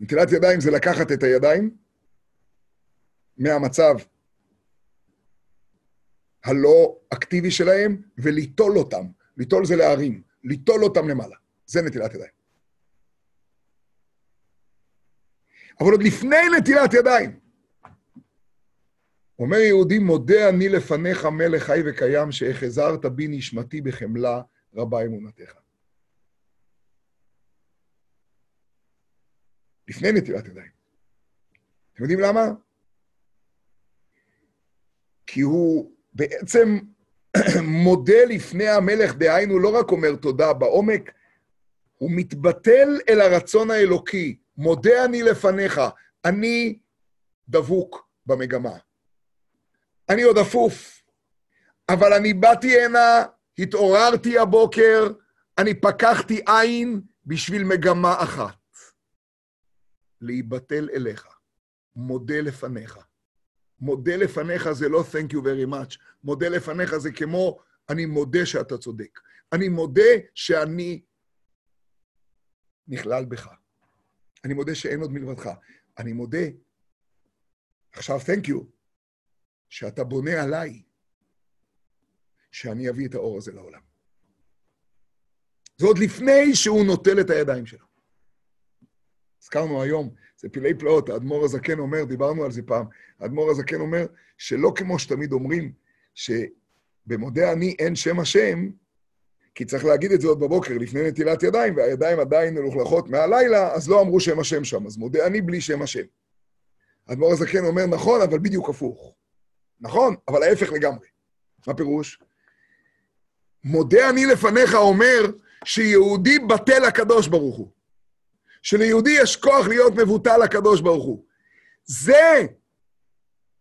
נטילת ידיים זה לקחת את הידיים מהמצב הלא אקטיבי שלהם וליטול אותם. ליטול זה להרים, ליטול אותם למעלה. זה נטילת ידיים. אבל עוד לפני נטילת ידיים, אומר יהודי, מודה אני לפניך מלך חי וקיים, שהחזרת בי נשמתי בחמלה רבה אמונתך. לפני נטילת ידיים. אתם יודעים למה? כי הוא בעצם מודה לפני המלך, דהיינו לא רק אומר תודה בעומק, הוא מתבטל אל הרצון האלוקי. מודה אני לפניך, אני דבוק במגמה. אני עוד אפוף, אבל אני באתי הנה, התעוררתי הבוקר, אני פקחתי עין בשביל מגמה אחת. להיבטל אליך. מודה לפניך. מודה לפניך זה לא thank you very much. מודה לפניך זה כמו, אני מודה שאתה צודק. אני מודה שאני נכלל בך. אני מודה שאין עוד מלבדך. אני מודה, עכשיו thank you, שאתה בונה עליי, שאני אביא את האור הזה לעולם. זה עוד לפני שהוא נוטל את הידיים שלו. הזכרנו היום, זה פילי פלאות, האדמו"ר הזקן אומר, דיברנו על זה פעם, האדמו"ר הזקן אומר שלא כמו שתמיד אומרים, שבמודה אני אין שם השם, כי צריך להגיד את זה עוד בבוקר, לפני נטילת ידיים, והידיים עדיין מלוכלכות מהלילה, אז לא אמרו שם השם שם, אז מודה אני בלי שם השם. האדמו"ר הזקן אומר, נכון, אבל בדיוק הפוך. נכון, אבל ההפך לגמרי. מה פירוש? מודה אני לפניך אומר שיהודי בטל הקדוש ברוך הוא. שליהודי יש כוח להיות מבוטל לקדוש ברוך הוא. זה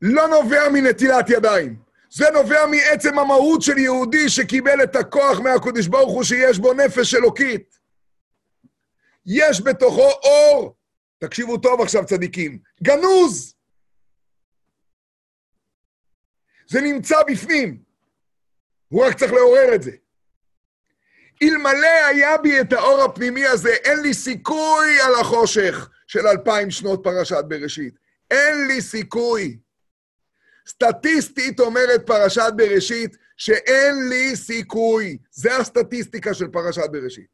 לא נובע מנטילת ידיים. זה נובע מעצם המהות של יהודי שקיבל את הכוח מהקדוש ברוך הוא שיש בו נפש אלוקית. יש בתוכו אור, תקשיבו טוב עכשיו צדיקים, גנוז. זה נמצא בפנים, הוא רק צריך לעורר את זה. אלמלא היה בי את האור הפנימי הזה, אין לי סיכוי על החושך של אלפיים שנות פרשת בראשית. אין לי סיכוי. סטטיסטית אומרת פרשת בראשית שאין לי סיכוי. זה הסטטיסטיקה של פרשת בראשית.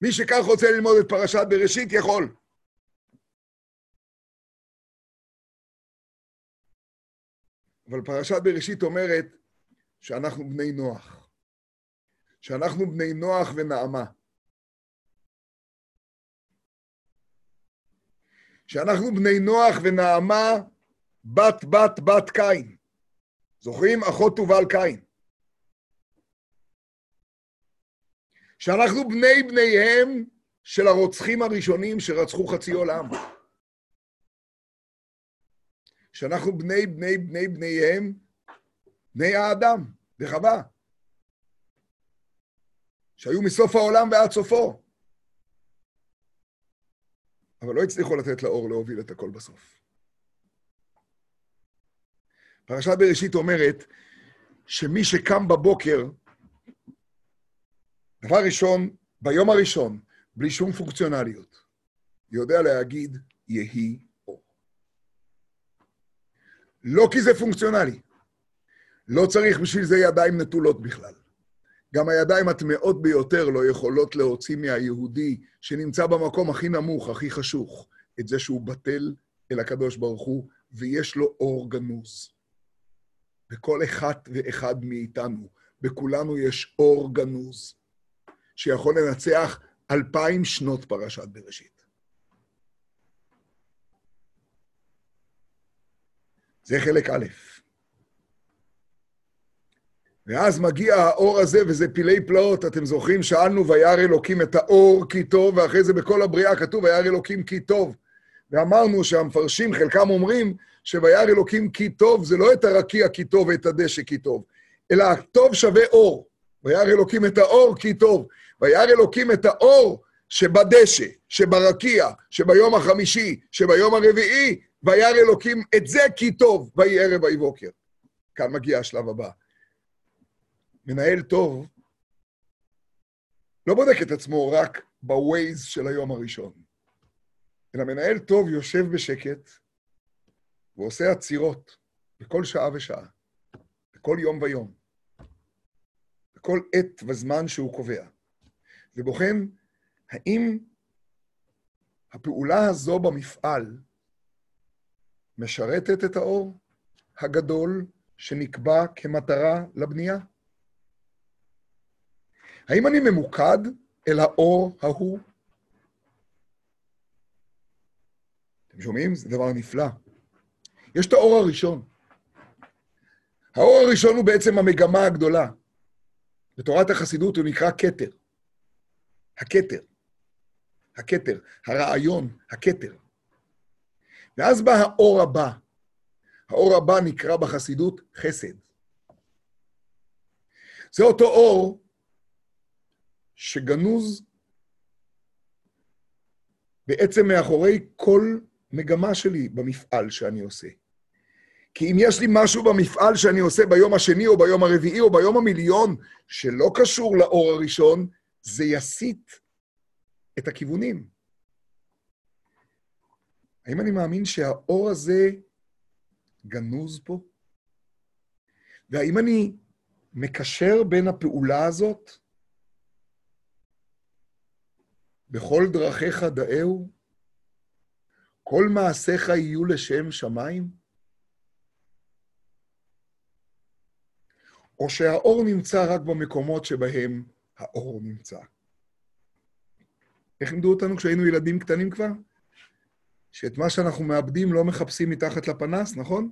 מי שכך רוצה ללמוד את פרשת בראשית, יכול. אבל פרשת בראשית אומרת שאנחנו בני נוח. שאנחנו בני נוח ונעמה. שאנחנו בני נוח ונעמה, בת בת בת קין. זוכרים? אחות תובל קין. שאנחנו בני בניהם של הרוצחים הראשונים שרצחו חצי עולם. שאנחנו בני בני בני בניהם, בני האדם, וחווה. שהיו מסוף העולם ועד סופו. אבל לא הצליחו לתת לאור להוביל את הכל בסוף. פרשת בראשית אומרת שמי שקם בבוקר, דבר ראשון, ביום הראשון, בלי שום פונקציונליות, יודע להגיד, יהי אור. לא כי זה פונקציונלי. לא צריך בשביל זה ידיים נטולות בכלל. גם הידיים הטמאות ביותר לא יכולות להוציא מהיהודי שנמצא במקום הכי נמוך, הכי חשוך, את זה שהוא בטל אל הקדוש ברוך הוא, ויש לו אור גנוז. בכל אחד ואחד מאיתנו, בכולנו יש אור גנוז, שיכול לנצח אלפיים שנות פרשת בראשית. זה חלק א'. ואז מגיע האור הזה, וזה פילי פלאות, אתם זוכרים? שאלנו, וירא אלוקים את האור כי טוב, ואחרי זה בכל הבריאה כתוב, וירא אלוקים כי טוב. ואמרנו שהמפרשים, חלקם אומרים, שוירא אלוקים כי טוב, זה לא את הרקיע כי טוב ואת הדשא כי טוב, אלא טוב שווה אור. וירא אלוקים את האור כי טוב. וירא אלוקים את האור שבדשא, שברקיע, שביום החמישי, שביום הרביעי, וירא אלוקים את זה כי טוב, ויהי ערב ויהי בוקר. כאן מגיע השלב הבא. מנהל טוב לא בודק את עצמו רק בווייז של היום הראשון, אלא מנהל טוב יושב בשקט ועושה עצירות בכל שעה ושעה, בכל יום ויום, בכל עת וזמן שהוא קובע, ובוחן האם הפעולה הזו במפעל משרתת את האור הגדול שנקבע כמטרה לבנייה? האם אני ממוקד אל האור ההוא? אתם שומעים? זה דבר נפלא. יש את האור הראשון. האור הראשון הוא בעצם המגמה הגדולה. בתורת החסידות הוא נקרא כתר. הכתר. הכתר, הרעיון, הכתר. ואז בא האור הבא. האור הבא נקרא בחסידות חסד. זה אותו אור שגנוז בעצם מאחורי כל מגמה שלי במפעל שאני עושה. כי אם יש לי משהו במפעל שאני עושה ביום השני, או ביום הרביעי, או ביום המיליון, שלא קשור לאור הראשון, זה יסיט את הכיוונים. האם אני מאמין שהאור הזה גנוז פה? והאם אני מקשר בין הפעולה הזאת בכל דרכיך דאהו? כל מעשיך יהיו לשם שמיים? או שהאור נמצא רק במקומות שבהם האור נמצא? איך לימדו אותנו כשהיינו ילדים קטנים כבר? שאת מה שאנחנו מאבדים לא מחפשים מתחת לפנס, נכון?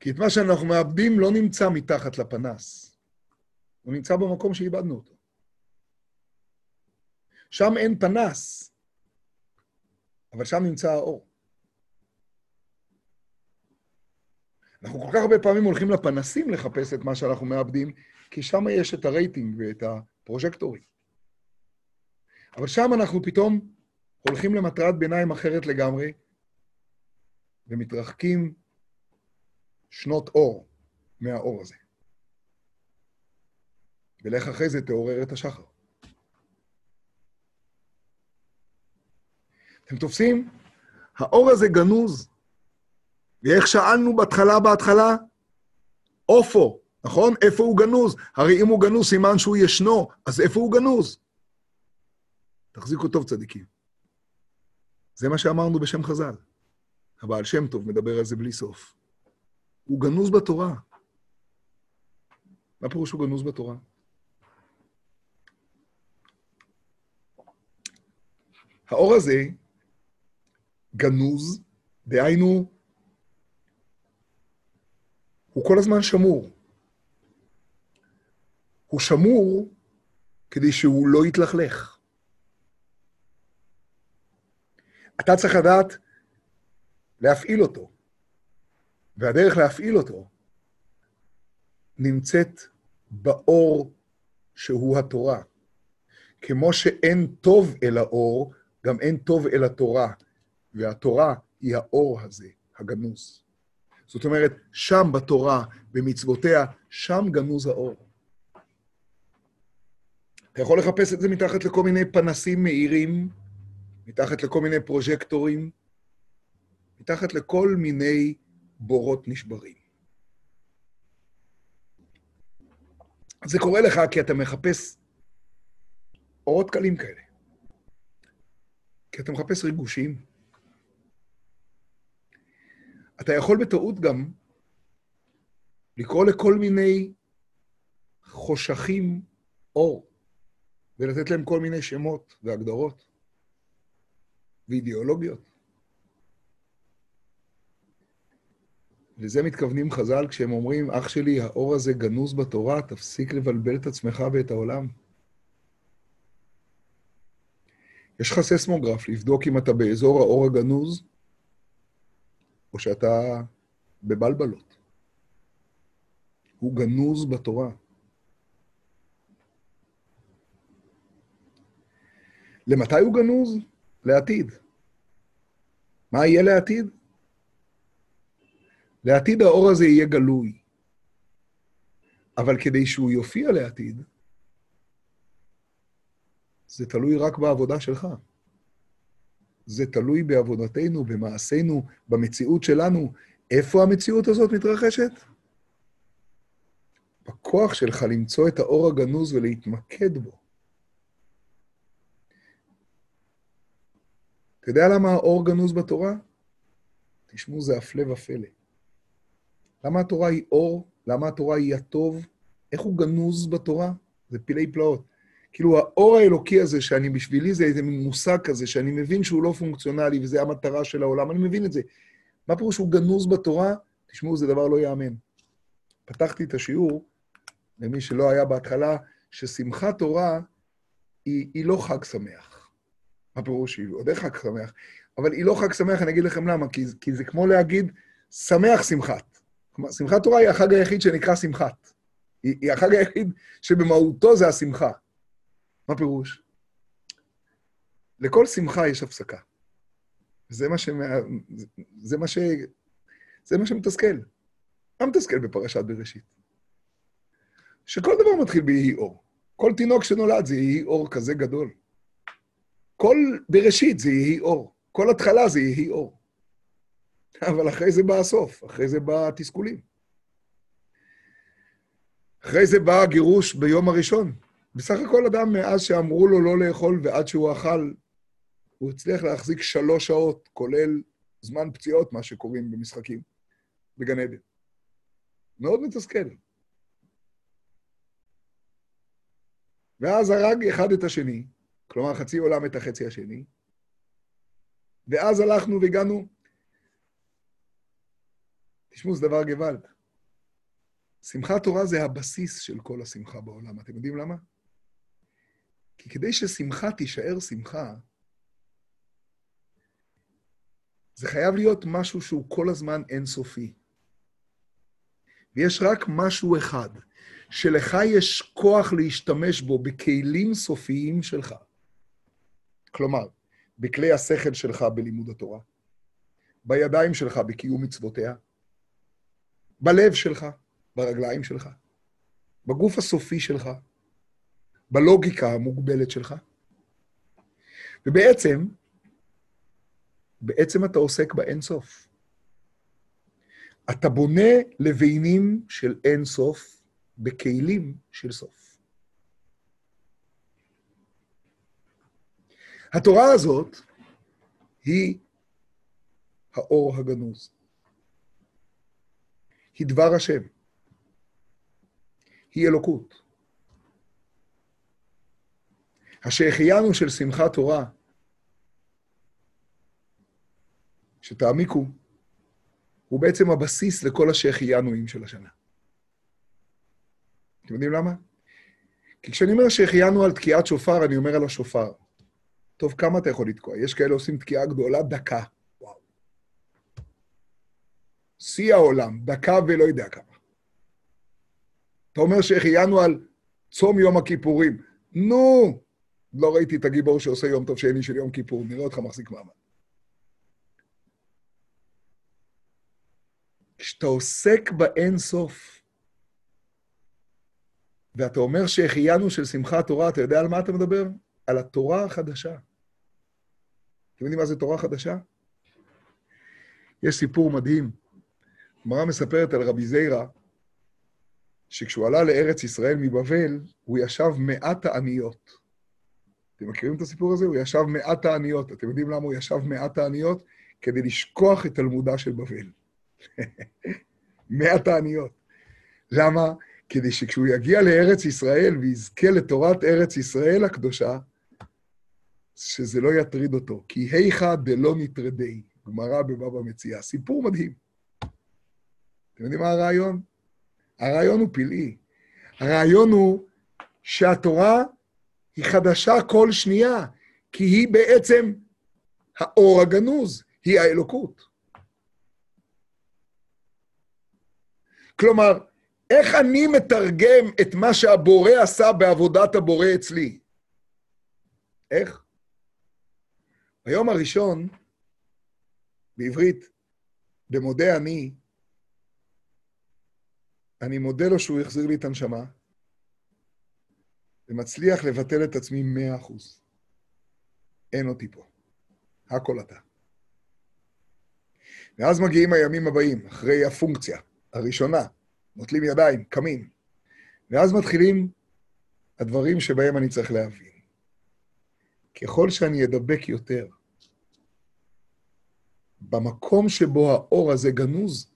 כי את מה שאנחנו מאבדים לא נמצא מתחת לפנס. הוא נמצא במקום שאיבדנו אותו. שם אין פנס, אבל שם נמצא האור. אנחנו כל כך הרבה פעמים הולכים לפנסים לחפש את מה שאנחנו מאבדים, כי שם יש את הרייטינג ואת הפרוז'קטורים. אבל שם אנחנו פתאום הולכים למטרת ביניים אחרת לגמרי, ומתרחקים שנות אור מהאור הזה. ולך אחרי זה תעורר את השחר. אתם תופסים? האור הזה גנוז. ואיך שאלנו בהתחלה, בהתחלה? אופו, נכון? איפה הוא גנוז? הרי אם הוא גנוז, סימן שהוא ישנו, אז איפה הוא גנוז? תחזיקו טוב, צדיקים. זה מה שאמרנו בשם חז"ל. הבעל שם טוב מדבר על זה בלי סוף. הוא גנוז בתורה. מה פירוש הוא גנוז בתורה? האור הזה גנוז, דהיינו, הוא כל הזמן שמור. הוא שמור כדי שהוא לא יתלכלך. אתה צריך לדעת להפעיל אותו, והדרך להפעיל אותו נמצאת באור שהוא התורה. כמו שאין טוב אל האור, גם אין טוב אל התורה. והתורה היא האור הזה, הגנוז. זאת אומרת, שם בתורה, במצוותיה, שם גנוז האור. אתה יכול לחפש את זה מתחת לכל מיני פנסים מאירים, מתחת לכל מיני פרוז'קטורים, מתחת לכל מיני בורות נשברים. זה קורה לך כי אתה מחפש אורות קלים כאלה. כי אתה מחפש ריגושים. אתה יכול בטעות גם לקרוא לכל מיני חושכים אור, ולתת להם כל מיני שמות והגדרות ואידיאולוגיות. לזה מתכוונים חז"ל כשהם אומרים, אח שלי, האור הזה גנוז בתורה, תפסיק לבלבל את עצמך ואת העולם. יש לך ססמוגרף לבדוק אם אתה באזור האור הגנוז, או שאתה בבלבלות. הוא גנוז בתורה. למתי הוא גנוז? לעתיד. מה יהיה לעתיד? לעתיד האור הזה יהיה גלוי. אבל כדי שהוא יופיע לעתיד, זה תלוי רק בעבודה שלך. זה תלוי בעבודתנו, במעשינו, במציאות שלנו. איפה המציאות הזאת מתרחשת? בכוח שלך למצוא את האור הגנוז ולהתמקד בו. אתה יודע למה האור גנוז בתורה? תשמעו, זה הפלא ופלא. למה התורה היא אור? למה התורה היא הטוב? איך הוא גנוז בתורה? זה פילי פלאות. כאילו, האור האלוקי הזה, שאני בשבילי זה איזה מין מושג כזה, שאני מבין שהוא לא פונקציונלי וזה המטרה של העולם, אני מבין את זה. מה פירוש שהוא גנוז בתורה? תשמעו, זה דבר לא ייאמן. פתחתי את השיעור, למי שלא היה בהתחלה, ששמחת תורה היא, היא לא חג שמח. מה פירוש? היא עוד איך חג שמח, אבל היא לא חג שמח, אני אגיד לכם למה, כי, כי זה כמו להגיד, שמח שמחת. כלומר, שמחת תורה היא החג היחיד שנקרא שמחת. היא, היא החג היחיד שבמהותו זה השמחה. מה פירוש? לכל שמחה יש הפסקה. זה מה, שמע... זה מה, ש... זה מה שמתסכל. מה מתסכל בפרשת בראשית? שכל דבר מתחיל ביהי אור. כל תינוק שנולד זה יהי אור כזה גדול. כל בראשית זה יהי אור. כל התחלה זה יהי אור. אבל אחרי זה בא הסוף, אחרי זה בא התסכולים. אחרי זה בא הגירוש ביום הראשון. בסך הכל אדם, מאז שאמרו לו לא לאכול ועד שהוא אכל, הוא הצליח להחזיק שלוש שעות, כולל זמן פציעות, מה שקוראים במשחקים, בגן עדן. מאוד מתסכל. ואז הרג אחד את השני, כלומר חצי עולם את החצי השני, ואז הלכנו והגענו... תשמעו, זה דבר גוואלד. שמחת תורה זה הבסיס של כל השמחה בעולם. אתם יודעים למה? כי כדי ששמחה תישאר שמחה, זה חייב להיות משהו שהוא כל הזמן אינסופי. ויש רק משהו אחד, שלך יש כוח להשתמש בו בכלים סופיים שלך. כלומר, בכלי השכל שלך בלימוד התורה, בידיים שלך בקיום מצוותיה, בלב שלך, ברגליים שלך, בגוף הסופי שלך, בלוגיקה המוגבלת שלך. ובעצם, בעצם אתה עוסק באינסוף. אתה בונה לבינים של אינסוף בכלים של סוף. התורה הזאת היא האור הגנוז. היא דבר השם. היא אלוקות. השהחיינו של שמחת תורה, שתעמיקו, הוא בעצם הבסיס לכל השהחיינואים של השנה. אתם יודעים למה? כי כשאני אומר שהחיינו על תקיעת שופר, אני אומר על השופר. טוב, כמה אתה יכול לתקוע? יש כאלה עושים תקיעה גדולה, דקה. וואו. שיא העולם, דקה ולא יודע כמה. אתה אומר שהחיינו על צום יום הכיפורים. נו, לא ראיתי את הגיבור שעושה יום טוב שני של יום כיפור, נראה אותך מחזיק מעמד. כשאתה עוסק באין סוף, ואתה אומר שהחיינו של שמחת תורה, אתה יודע על מה אתה מדבר? על התורה החדשה. אתם יודעים מה זה תורה חדשה? יש סיפור מדהים. גמרא מספרת על רבי זיירא, שכשהוא עלה לארץ ישראל מבבל, הוא ישב מעט העניות. אתם מכירים את הסיפור הזה? הוא ישב מעט העניות. אתם יודעים למה הוא ישב מעט העניות? כדי לשכוח את תלמודה של בבל. מעט העניות. למה? כדי שכשהוא יגיע לארץ ישראל ויזכה לתורת ארץ ישראל הקדושה, שזה לא יטריד אותו. כי היכא דלא נטרדי, גמרא בבבא מציאה. סיפור מדהים. אתם יודעים מה הרעיון? הרעיון הוא פלאי. הרעיון הוא שהתורה היא חדשה כל שנייה, כי היא בעצם האור הגנוז, היא האלוקות. כלומר, איך אני מתרגם את מה שהבורא עשה בעבודת הבורא אצלי? איך? ביום הראשון, בעברית, במודה אני, אני מודה לו שהוא החזיר לי את הנשמה, ומצליח לבטל את עצמי מאה אחוז. אין אותי פה. הכל אתה. ואז מגיעים הימים הבאים, אחרי הפונקציה הראשונה, נוטלים ידיים, קמים, ואז מתחילים הדברים שבהם אני צריך להבין. ככל שאני אדבק יותר במקום שבו האור הזה גנוז,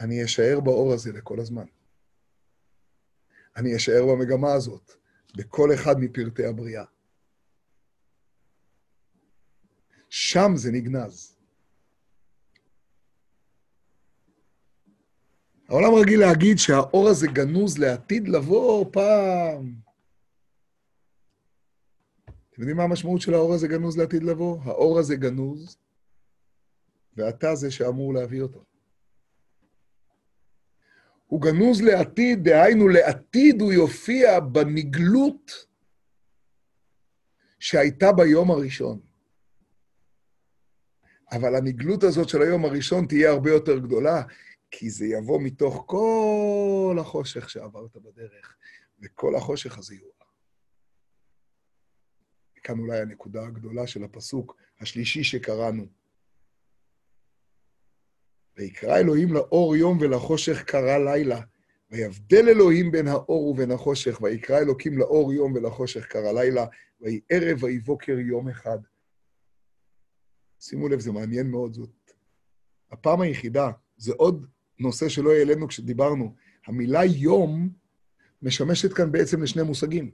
אני אשאר באור הזה לכל הזמן. אני אשאר במגמה הזאת, בכל אחד מפרטי הבריאה. שם זה נגנז. העולם רגיל להגיד שהאור הזה גנוז לעתיד לבוא פעם. אתם יודעים מה המשמעות של האור הזה גנוז לעתיד לבוא? האור הזה גנוז, ואתה זה שאמור להביא אותו. הוא גנוז לעתיד, דהיינו לעתיד הוא יופיע בנגלות שהייתה ביום הראשון. אבל הנגלות הזאת של היום הראשון תהיה הרבה יותר גדולה, כי זה יבוא מתוך כל החושך שעברת בדרך, וכל החושך הזה יואר. כאן אולי הנקודה הגדולה של הפסוק השלישי שקראנו. ויקרא אלוהים לאור יום ולחושך קרא לילה, ויבדל אלוהים בין האור ובין החושך, ויקרא אלוקים לאור יום ולחושך קרא לילה, ויהי ערב ויהי בוקר יום אחד. שימו לב, זה מעניין מאוד, זאת הפעם היחידה, זה עוד נושא שלא העלינו כשדיברנו. המילה יום משמשת כאן בעצם לשני מושגים.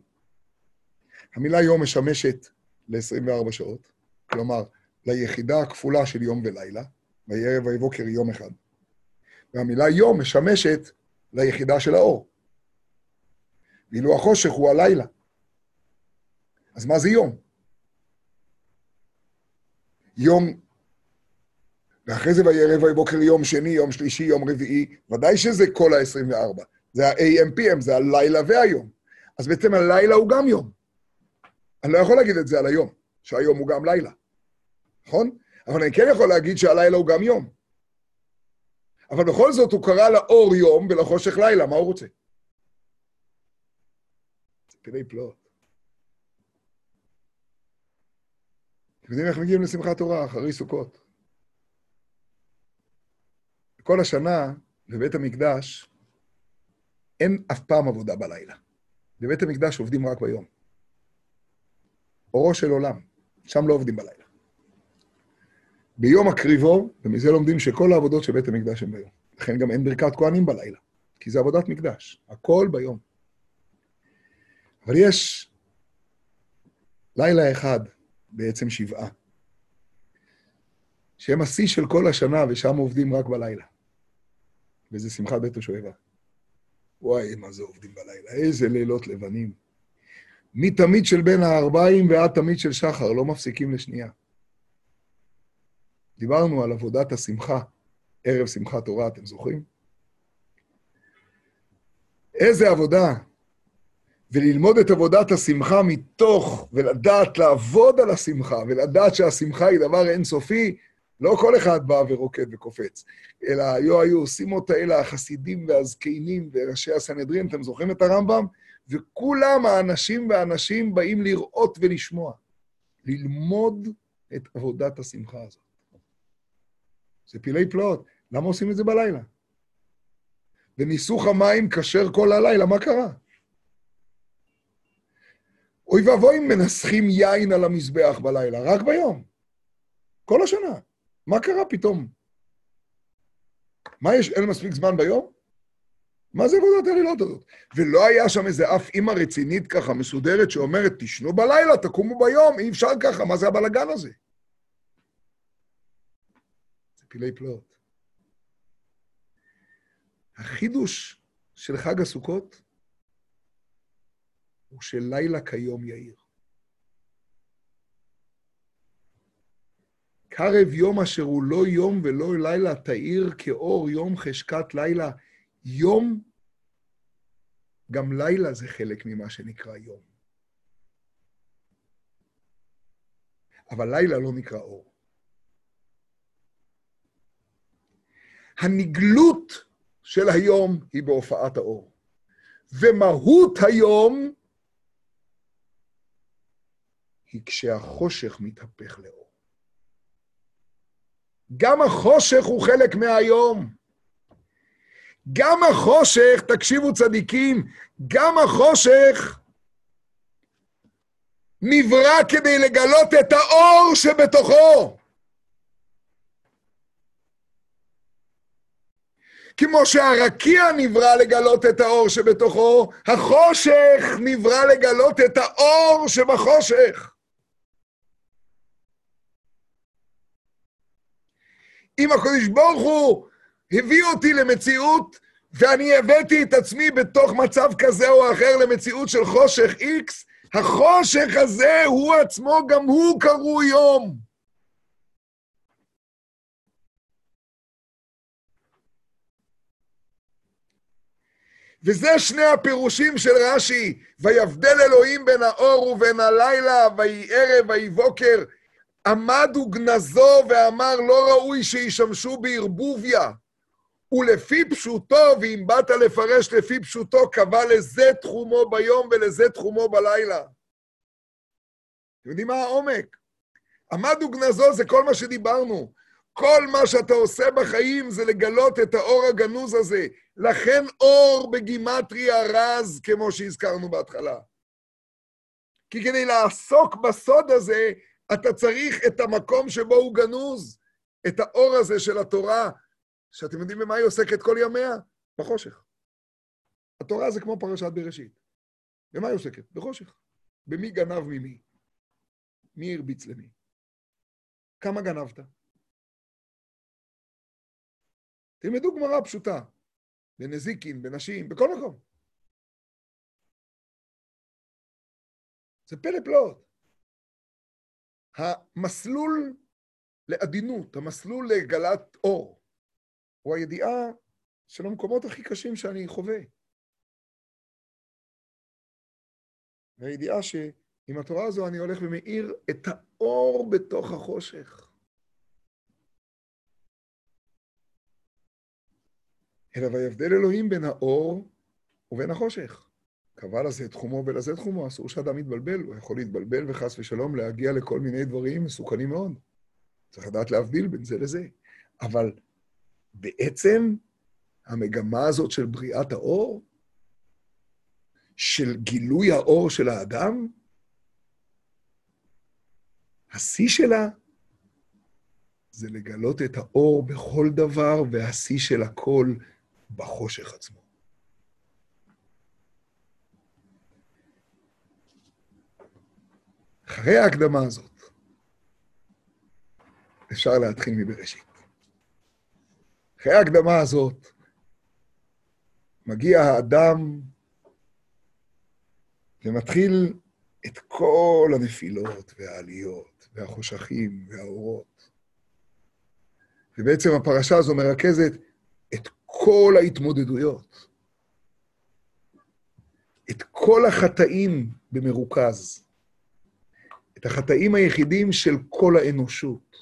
המילה יום משמשת ל-24 שעות, כלומר, ליחידה הכפולה של יום ולילה, ויהי ערב ויהי בוקר יום אחד. והמילה יום משמשת ליחידה של האור. ואילו החושך הוא הלילה. אז מה זה יום? יום, ואחרי זה ויהי ערב ויהי בוקר יום שני, יום שלישי, יום רביעי, ודאי שזה כל ה-24. זה ה-AMPM, זה הלילה והיום. אז בעצם הלילה הוא גם יום. אני לא יכול להגיד את זה על היום, שהיום הוא גם לילה, נכון? אבל אני כן יכול להגיד שהלילה הוא גם יום. אבל בכל זאת הוא קרא לאור יום ולחושך לילה, מה הוא רוצה? זה פלאי פלאות. אתם יודעים איך מגיעים לשמחת תורה? אחרי סוכות. כל השנה בבית המקדש אין אף פעם עבודה בלילה. בבית המקדש עובדים רק ביום. אורו של עולם, שם לא עובדים בלילה. ביום הקריבו, ומזה לומדים שכל העבודות של בית המקדש הן ביום. לכן גם אין ברכת כהנים בלילה, כי זה עבודת מקדש, הכל ביום. אבל יש לילה אחד, בעצם שבעה, שהם השיא של כל השנה, ושם עובדים רק בלילה. וזה שמחת בית השואבה. וואי, מה זה עובדים בלילה, איזה לילות לבנים. מתמיד של בין הערביים ועד תמיד של שחר, לא מפסיקים לשנייה. דיברנו על עבודת השמחה, ערב שמחת תורה, אתם זוכרים? איזה עבודה. וללמוד את עבודת השמחה מתוך, ולדעת לעבוד על השמחה, ולדעת שהשמחה היא דבר אינסופי, לא כל אחד בא ורוקד וקופץ, אלא היו היו עושים אותה אלה החסידים והזקנים וראשי הסנהדרין, אתם זוכרים את הרמב"ם? וכולם האנשים והאנשים באים לראות ולשמוע, ללמוד את עבודת השמחה הזאת. זה פילי פלאות. למה עושים את זה בלילה? וניסוך המים כשר כל הלילה, מה קרה? אוי ואבוי אם מנסחים יין על המזבח בלילה, רק ביום. כל השנה. מה קרה פתאום? מה יש, אין מספיק זמן ביום? מה זה עבודת הלילות הזאת? ולא היה שם איזה אף אימא רצינית ככה, מסודרת, שאומרת, תשנו בלילה, תקומו ביום, אי אפשר ככה, מה זה הבלגן הזה? פילי פלאות. החידוש של חג הסוכות הוא שלילה כיום יאיר. קרב יום אשר הוא לא יום ולא לילה, תאיר כאור יום חשקת לילה. יום, גם לילה זה חלק ממה שנקרא יום. אבל לילה לא נקרא אור. הנגלות של היום היא בהופעת האור. ומהות היום היא כשהחושך מתהפך לאור. גם החושך הוא חלק מהיום. גם החושך, תקשיבו צדיקים, גם החושך נברא כדי לגלות את האור שבתוכו. כמו שהרקיע נברא לגלות את האור שבתוכו, החושך נברא לגלות את האור שבחושך. אם הקדוש ברוך הוא הביא אותי למציאות, ואני הבאתי את עצמי בתוך מצב כזה או אחר למציאות של חושך איקס, החושך הזה הוא עצמו, גם הוא קרוי יום. וזה שני הפירושים של רש"י, ויבדל אלוהים בין האור ובין הלילה, ויהי ערב, ויהי בוקר. עמד וגנזו ואמר, לא ראוי שישמשו בערבוביה. ולפי פשוטו, ואם באת לפרש לפי פשוטו, קבע לזה תחומו ביום ולזה תחומו בלילה. אתם יודעים מה העומק? עמד וגנזו זה כל מה שדיברנו. כל מה שאתה עושה בחיים זה לגלות את האור הגנוז הזה. לכן אור בגימטריה רז, כמו שהזכרנו בהתחלה. כי כדי לעסוק בסוד הזה, אתה צריך את המקום שבו הוא גנוז, את האור הזה של התורה, שאתם יודעים במה היא עוסקת כל ימיה? בחושך. התורה זה כמו פרשת בראשית. במה היא עוסקת? בחושך. במי גנב ממי? מי הרביץ למי? כמה גנבת? תלמדו גמרא פשוטה, בנזיקין, בנשים, בכל מקום. זה פלא פלאות. המסלול לעדינות, המסלול לגלת אור, הוא הידיעה של המקומות הכי קשים שאני חווה. והידיעה שעם התורה הזו אני הולך ומאיר את האור בתוך החושך. אלא ויבדל אלוהים בין האור ובין החושך. קבע לזה תחומו ולזה תחומו, אסור שאדם יתבלבל, הוא יכול להתבלבל וחס ושלום להגיע לכל מיני דברים מסוכנים מאוד. צריך לדעת להבדיל בין זה לזה. אבל בעצם המגמה הזאת של בריאת האור, של גילוי האור של האדם, השיא שלה זה לגלות את האור בכל דבר, והשיא של הכל בחושך עצמו. אחרי ההקדמה הזאת, אפשר להתחיל מבראשית. אחרי ההקדמה הזאת, מגיע האדם ומתחיל את כל הנפילות והעליות והחושכים והאורות. ובעצם הפרשה הזו מרכזת את כל ההתמודדויות, את כל החטאים במרוכז, את החטאים היחידים של כל האנושות.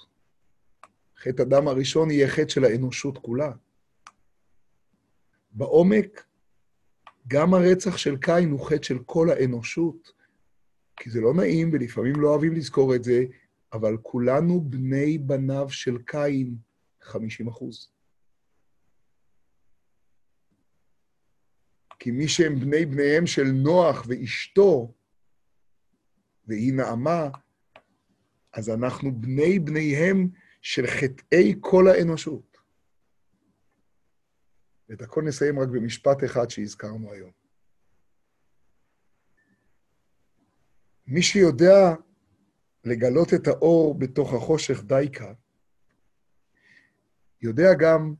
חטא הדם הראשון יהיה חטא של האנושות כולה. בעומק, גם הרצח של קין הוא חטא של כל האנושות, כי זה לא נעים ולפעמים לא אוהבים לזכור את זה, אבל כולנו בני בניו של קין, 50 אחוז. כי מי שהם בני בניהם של נוח ואשתו, והיא נעמה, אז אנחנו בני בניהם של חטאי כל האנושות. ואת הכל נסיים רק במשפט אחד שהזכרנו היום. מי שיודע לגלות את האור בתוך החושך דייקה, יודע גם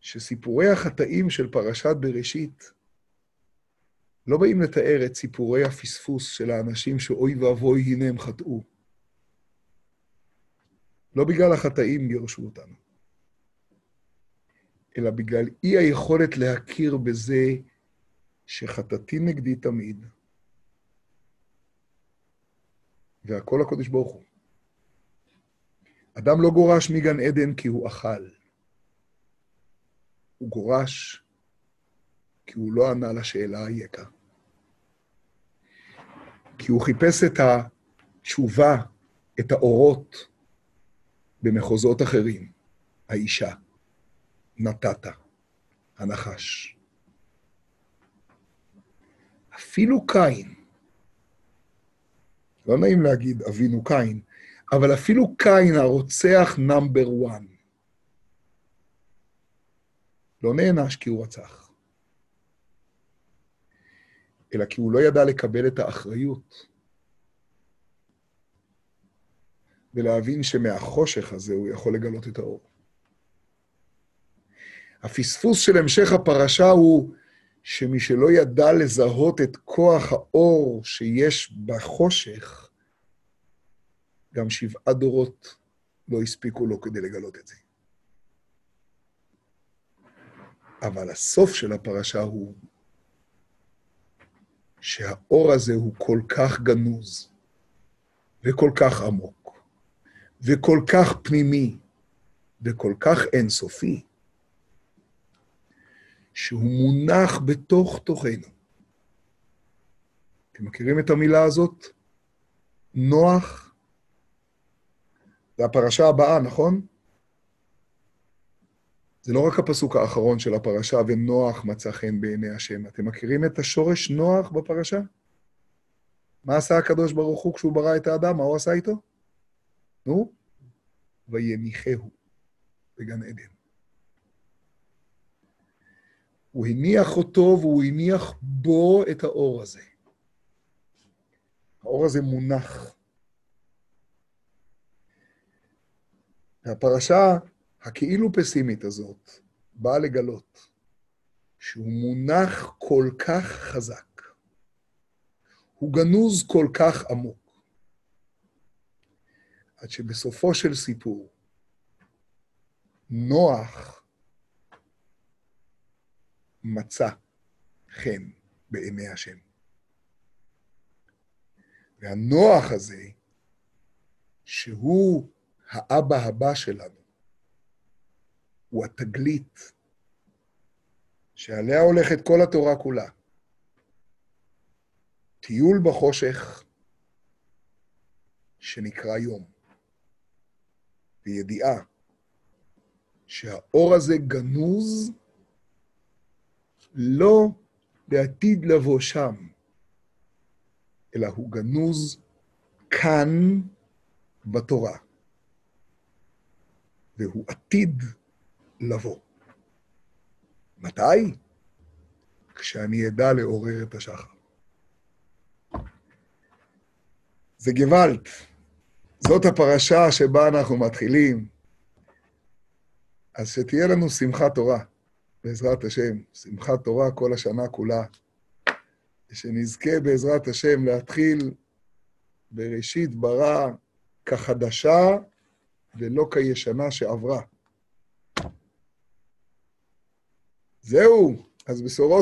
שסיפורי החטאים של פרשת בראשית לא באים לתאר את סיפורי הפספוס של האנשים שאוי ואבוי, הנה הם חטאו. לא בגלל החטאים גירשו אותנו, אלא בגלל אי היכולת להכיר בזה שחטאתי נגדי תמיד, והכל הקודש ברוך הוא. אדם לא גורש מגן עדן כי הוא אכל. הוא גורש כי הוא לא ענה לשאלה היקה. כי הוא חיפש את התשובה, את האורות, במחוזות אחרים. האישה, נתת, הנחש. אפילו קין, לא נעים להגיד אבינו קין, אבל אפילו קין, הרוצח נאמבר 1, לא נענש כי הוא רצח, אלא כי הוא לא ידע לקבל את האחריות ולהבין שמהחושך הזה הוא יכול לגלות את האור. הפספוס של המשך הפרשה הוא שמי שלא ידע לזהות את כוח האור שיש בחושך, גם שבעה דורות לא הספיקו לו כדי לגלות את זה. אבל הסוף של הפרשה הוא שהאור הזה הוא כל כך גנוז וכל כך עמוק וכל כך פנימי וכל כך אינסופי, שהוא מונח בתוך תוכנו. אתם מכירים את המילה הזאת? נוח. זה הפרשה הבאה, נכון? זה לא רק הפסוק האחרון של הפרשה, ונוח מצא חן בעיני השם. אתם מכירים את השורש נוח בפרשה? מה עשה הקדוש ברוך הוא כשהוא ברא את האדם? מה הוא עשה איתו? נו, ויניחהו בגן עדן. הוא הניח אותו והוא הניח בו את האור הזה. האור הזה מונח. והפרשה הכאילו פסימית הזאת באה לגלות שהוא מונח כל כך חזק, הוא גנוז כל כך עמוק, עד שבסופו של סיפור, נוח מצא חן בעיני השם. והנוח הזה, שהוא האבא הבא שלנו, הוא התגלית שעליה הולכת כל התורה כולה. טיול בחושך שנקרא יום, וידיעה שהאור הזה גנוז לא לעתיד לבוא שם, אלא הוא גנוז כאן בתורה, והוא עתיד לבוא. מתי? כשאני אדע לעורר את השחר. זה גוואלד. זאת הפרשה שבה אנחנו מתחילים. אז שתהיה לנו שמחת תורה. בעזרת השם, שמחת תורה כל השנה כולה, ושנזכה בעזרת השם להתחיל בראשית ברא כחדשה ולא כישנה שעברה. זהו, אז בשורות